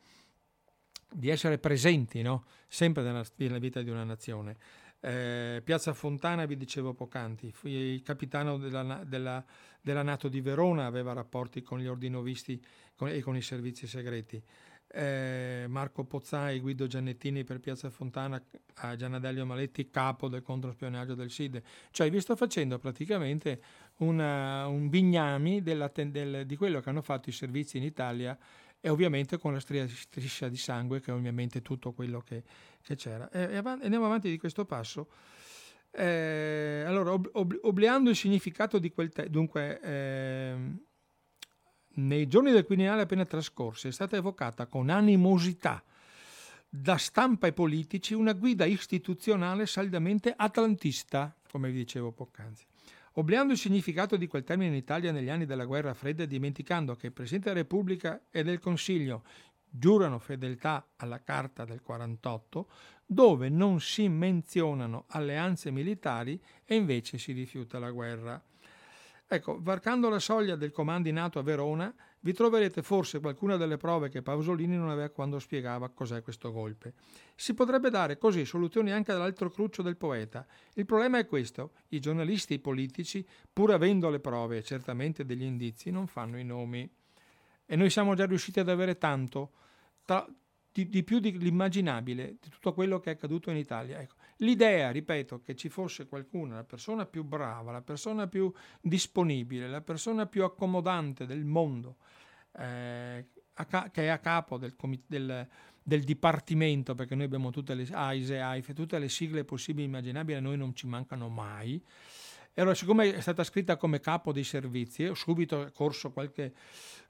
di essere presenti no? sempre nella, nella vita di una nazione, eh, Piazza Fontana, vi dicevo poc'anzi, il capitano della, della, della, Nato di Verona aveva rapporti con gli ordinovisti con, e con i servizi segreti. Eh, Marco Pozzai Guido Giannettini per Piazza Fontana, a Gianadelio Maletti, capo del controspionaggio del SIDE. Cioè vi sto facendo praticamente una, un bignami della, del, di quello che hanno fatto i servizi in Italia e ovviamente con la striscia di sangue che è ovviamente tutto quello che, che c'era. E, avanti, andiamo avanti di questo passo. Eh, allora, ob, ob, obliando il significato di quel te- dunque, eh, nei giorni del Quirinale appena trascorsi è stata evocata con animosità da stampa e politici una guida istituzionale saldamente atlantista, come vi dicevo poc'anzi. Obliando il significato di quel termine in Italia negli anni della guerra fredda dimenticando che il Presidente della Repubblica e del Consiglio giurano fedeltà alla Carta del 48, dove non si menzionano alleanze militari e invece si rifiuta la guerra. Ecco, varcando la soglia del comando NATO a Verona, vi troverete forse qualcuna delle prove che Pasolini non aveva quando spiegava cos'è questo golpe. Si potrebbe dare così soluzioni anche dall'altro cruccio del poeta. Il problema è questo: i giornalisti e i politici, pur avendo le prove e certamente degli indizi, non fanno i nomi. E noi siamo già riusciti ad avere tanto, tra, di, di, più dell'immaginabile, di tutto quello che è accaduto in Italia. Ecco. L'idea, ripeto, che ci fosse qualcuno, la persona più brava, la persona più disponibile, la persona più accomodante del mondo, eh, che è a capo del, del, del, dipartimento, perché noi abbiamo tutte le AISE, AIFE, tutte le sigle possibili e immaginabili, a noi non ci mancano mai. Allora, siccome è stata scritta come capo dei servizi, ho subito corso qualche,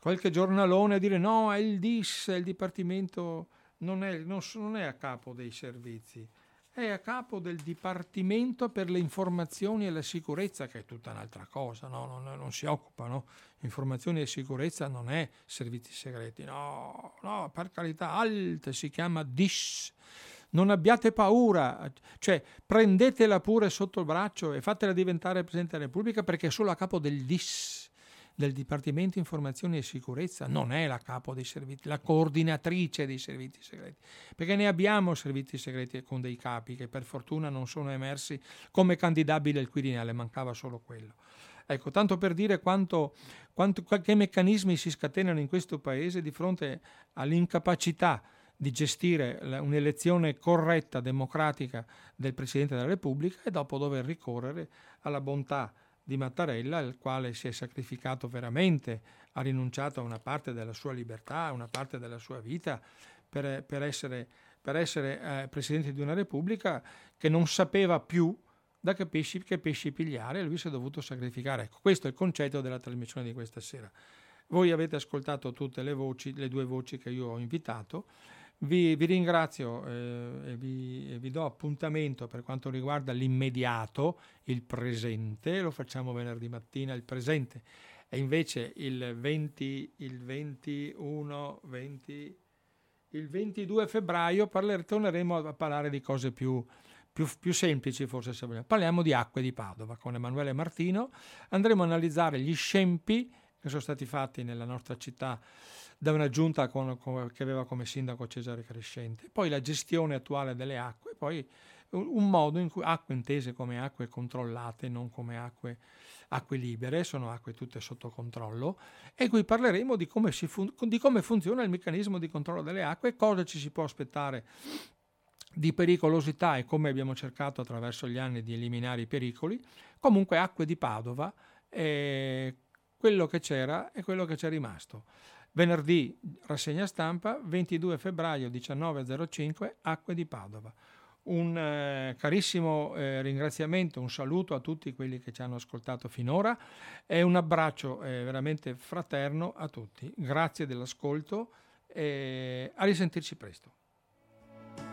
qualche giornalone a dire no, è il DIS, è il dipartimento, non è, non, non è a capo dei servizi è a capo del Dipartimento per le informazioni e la sicurezza, che è tutta un'altra cosa, no? non, non, si occupa, no? Informazioni e sicurezza non è servizi segreti, no, no, per carità, alt si chiama DIS. Non abbiate paura, cioè prendetela pure sotto il braccio e fatela diventare Presidente della Repubblica perché è solo a capo del DIS del Dipartimento Informazioni e Sicurezza non è la capo dei servizi, la coordinatrice dei servizi segreti, perché ne abbiamo servizi segreti con dei capi che per fortuna non sono emersi come candidabili al Quirinale, mancava solo quello. Ecco, tanto per dire quanto, quanto, che meccanismi si scatenano in questo Paese di fronte all'incapacità di gestire un'elezione corretta, democratica del Presidente della Repubblica e dopo dover ricorrere alla bontà di Mattarella, il quale si è sacrificato veramente, ha rinunciato a una parte della sua libertà, a una parte della sua vita per, per, essere, per essere eh, presidente di una repubblica che non sapeva più da che pesci, che pesci pigliare e lui si è dovuto sacrificare. Ecco, questo è il concetto della trasmissione di questa sera. Voi avete ascoltato tutte le voci, le due voci che io ho invitato. Vi, vi ringrazio eh, e, vi, e, vi, do appuntamento per quanto riguarda l'immediato, il presente, lo facciamo venerdì mattina, il presente è invece il 20, il 21, 20, il 22 febbraio parler, torneremo a parlare di cose più, più, più, semplici forse se vogliamo. Parliamo di acque di Padova con Emanuele Martino, andremo a analizzare gli scempi che sono stati fatti nella nostra città da una giunta con, con, che aveva come sindaco Cesare Crescente, poi la gestione attuale delle acque, poi un, modo in cui acque intese come acque controllate, non come acque, acque libere, sono acque tutte sotto controllo, e qui parleremo di come, fun- di come funziona il meccanismo di controllo delle acque, cosa ci si può aspettare di pericolosità e come abbiamo cercato attraverso gli anni di eliminare i pericoli. Comunque acque di Padova, eh, quello che c'era e quello che c'è rimasto. Venerdì rassegna stampa, 22 febbraio 19.05, Acque di Padova. Un eh, carissimo eh, ringraziamento, un saluto a tutti quelli che ci hanno ascoltato finora e un abbraccio eh, veramente fraterno a tutti. Grazie dell'ascolto e a risentirci presto.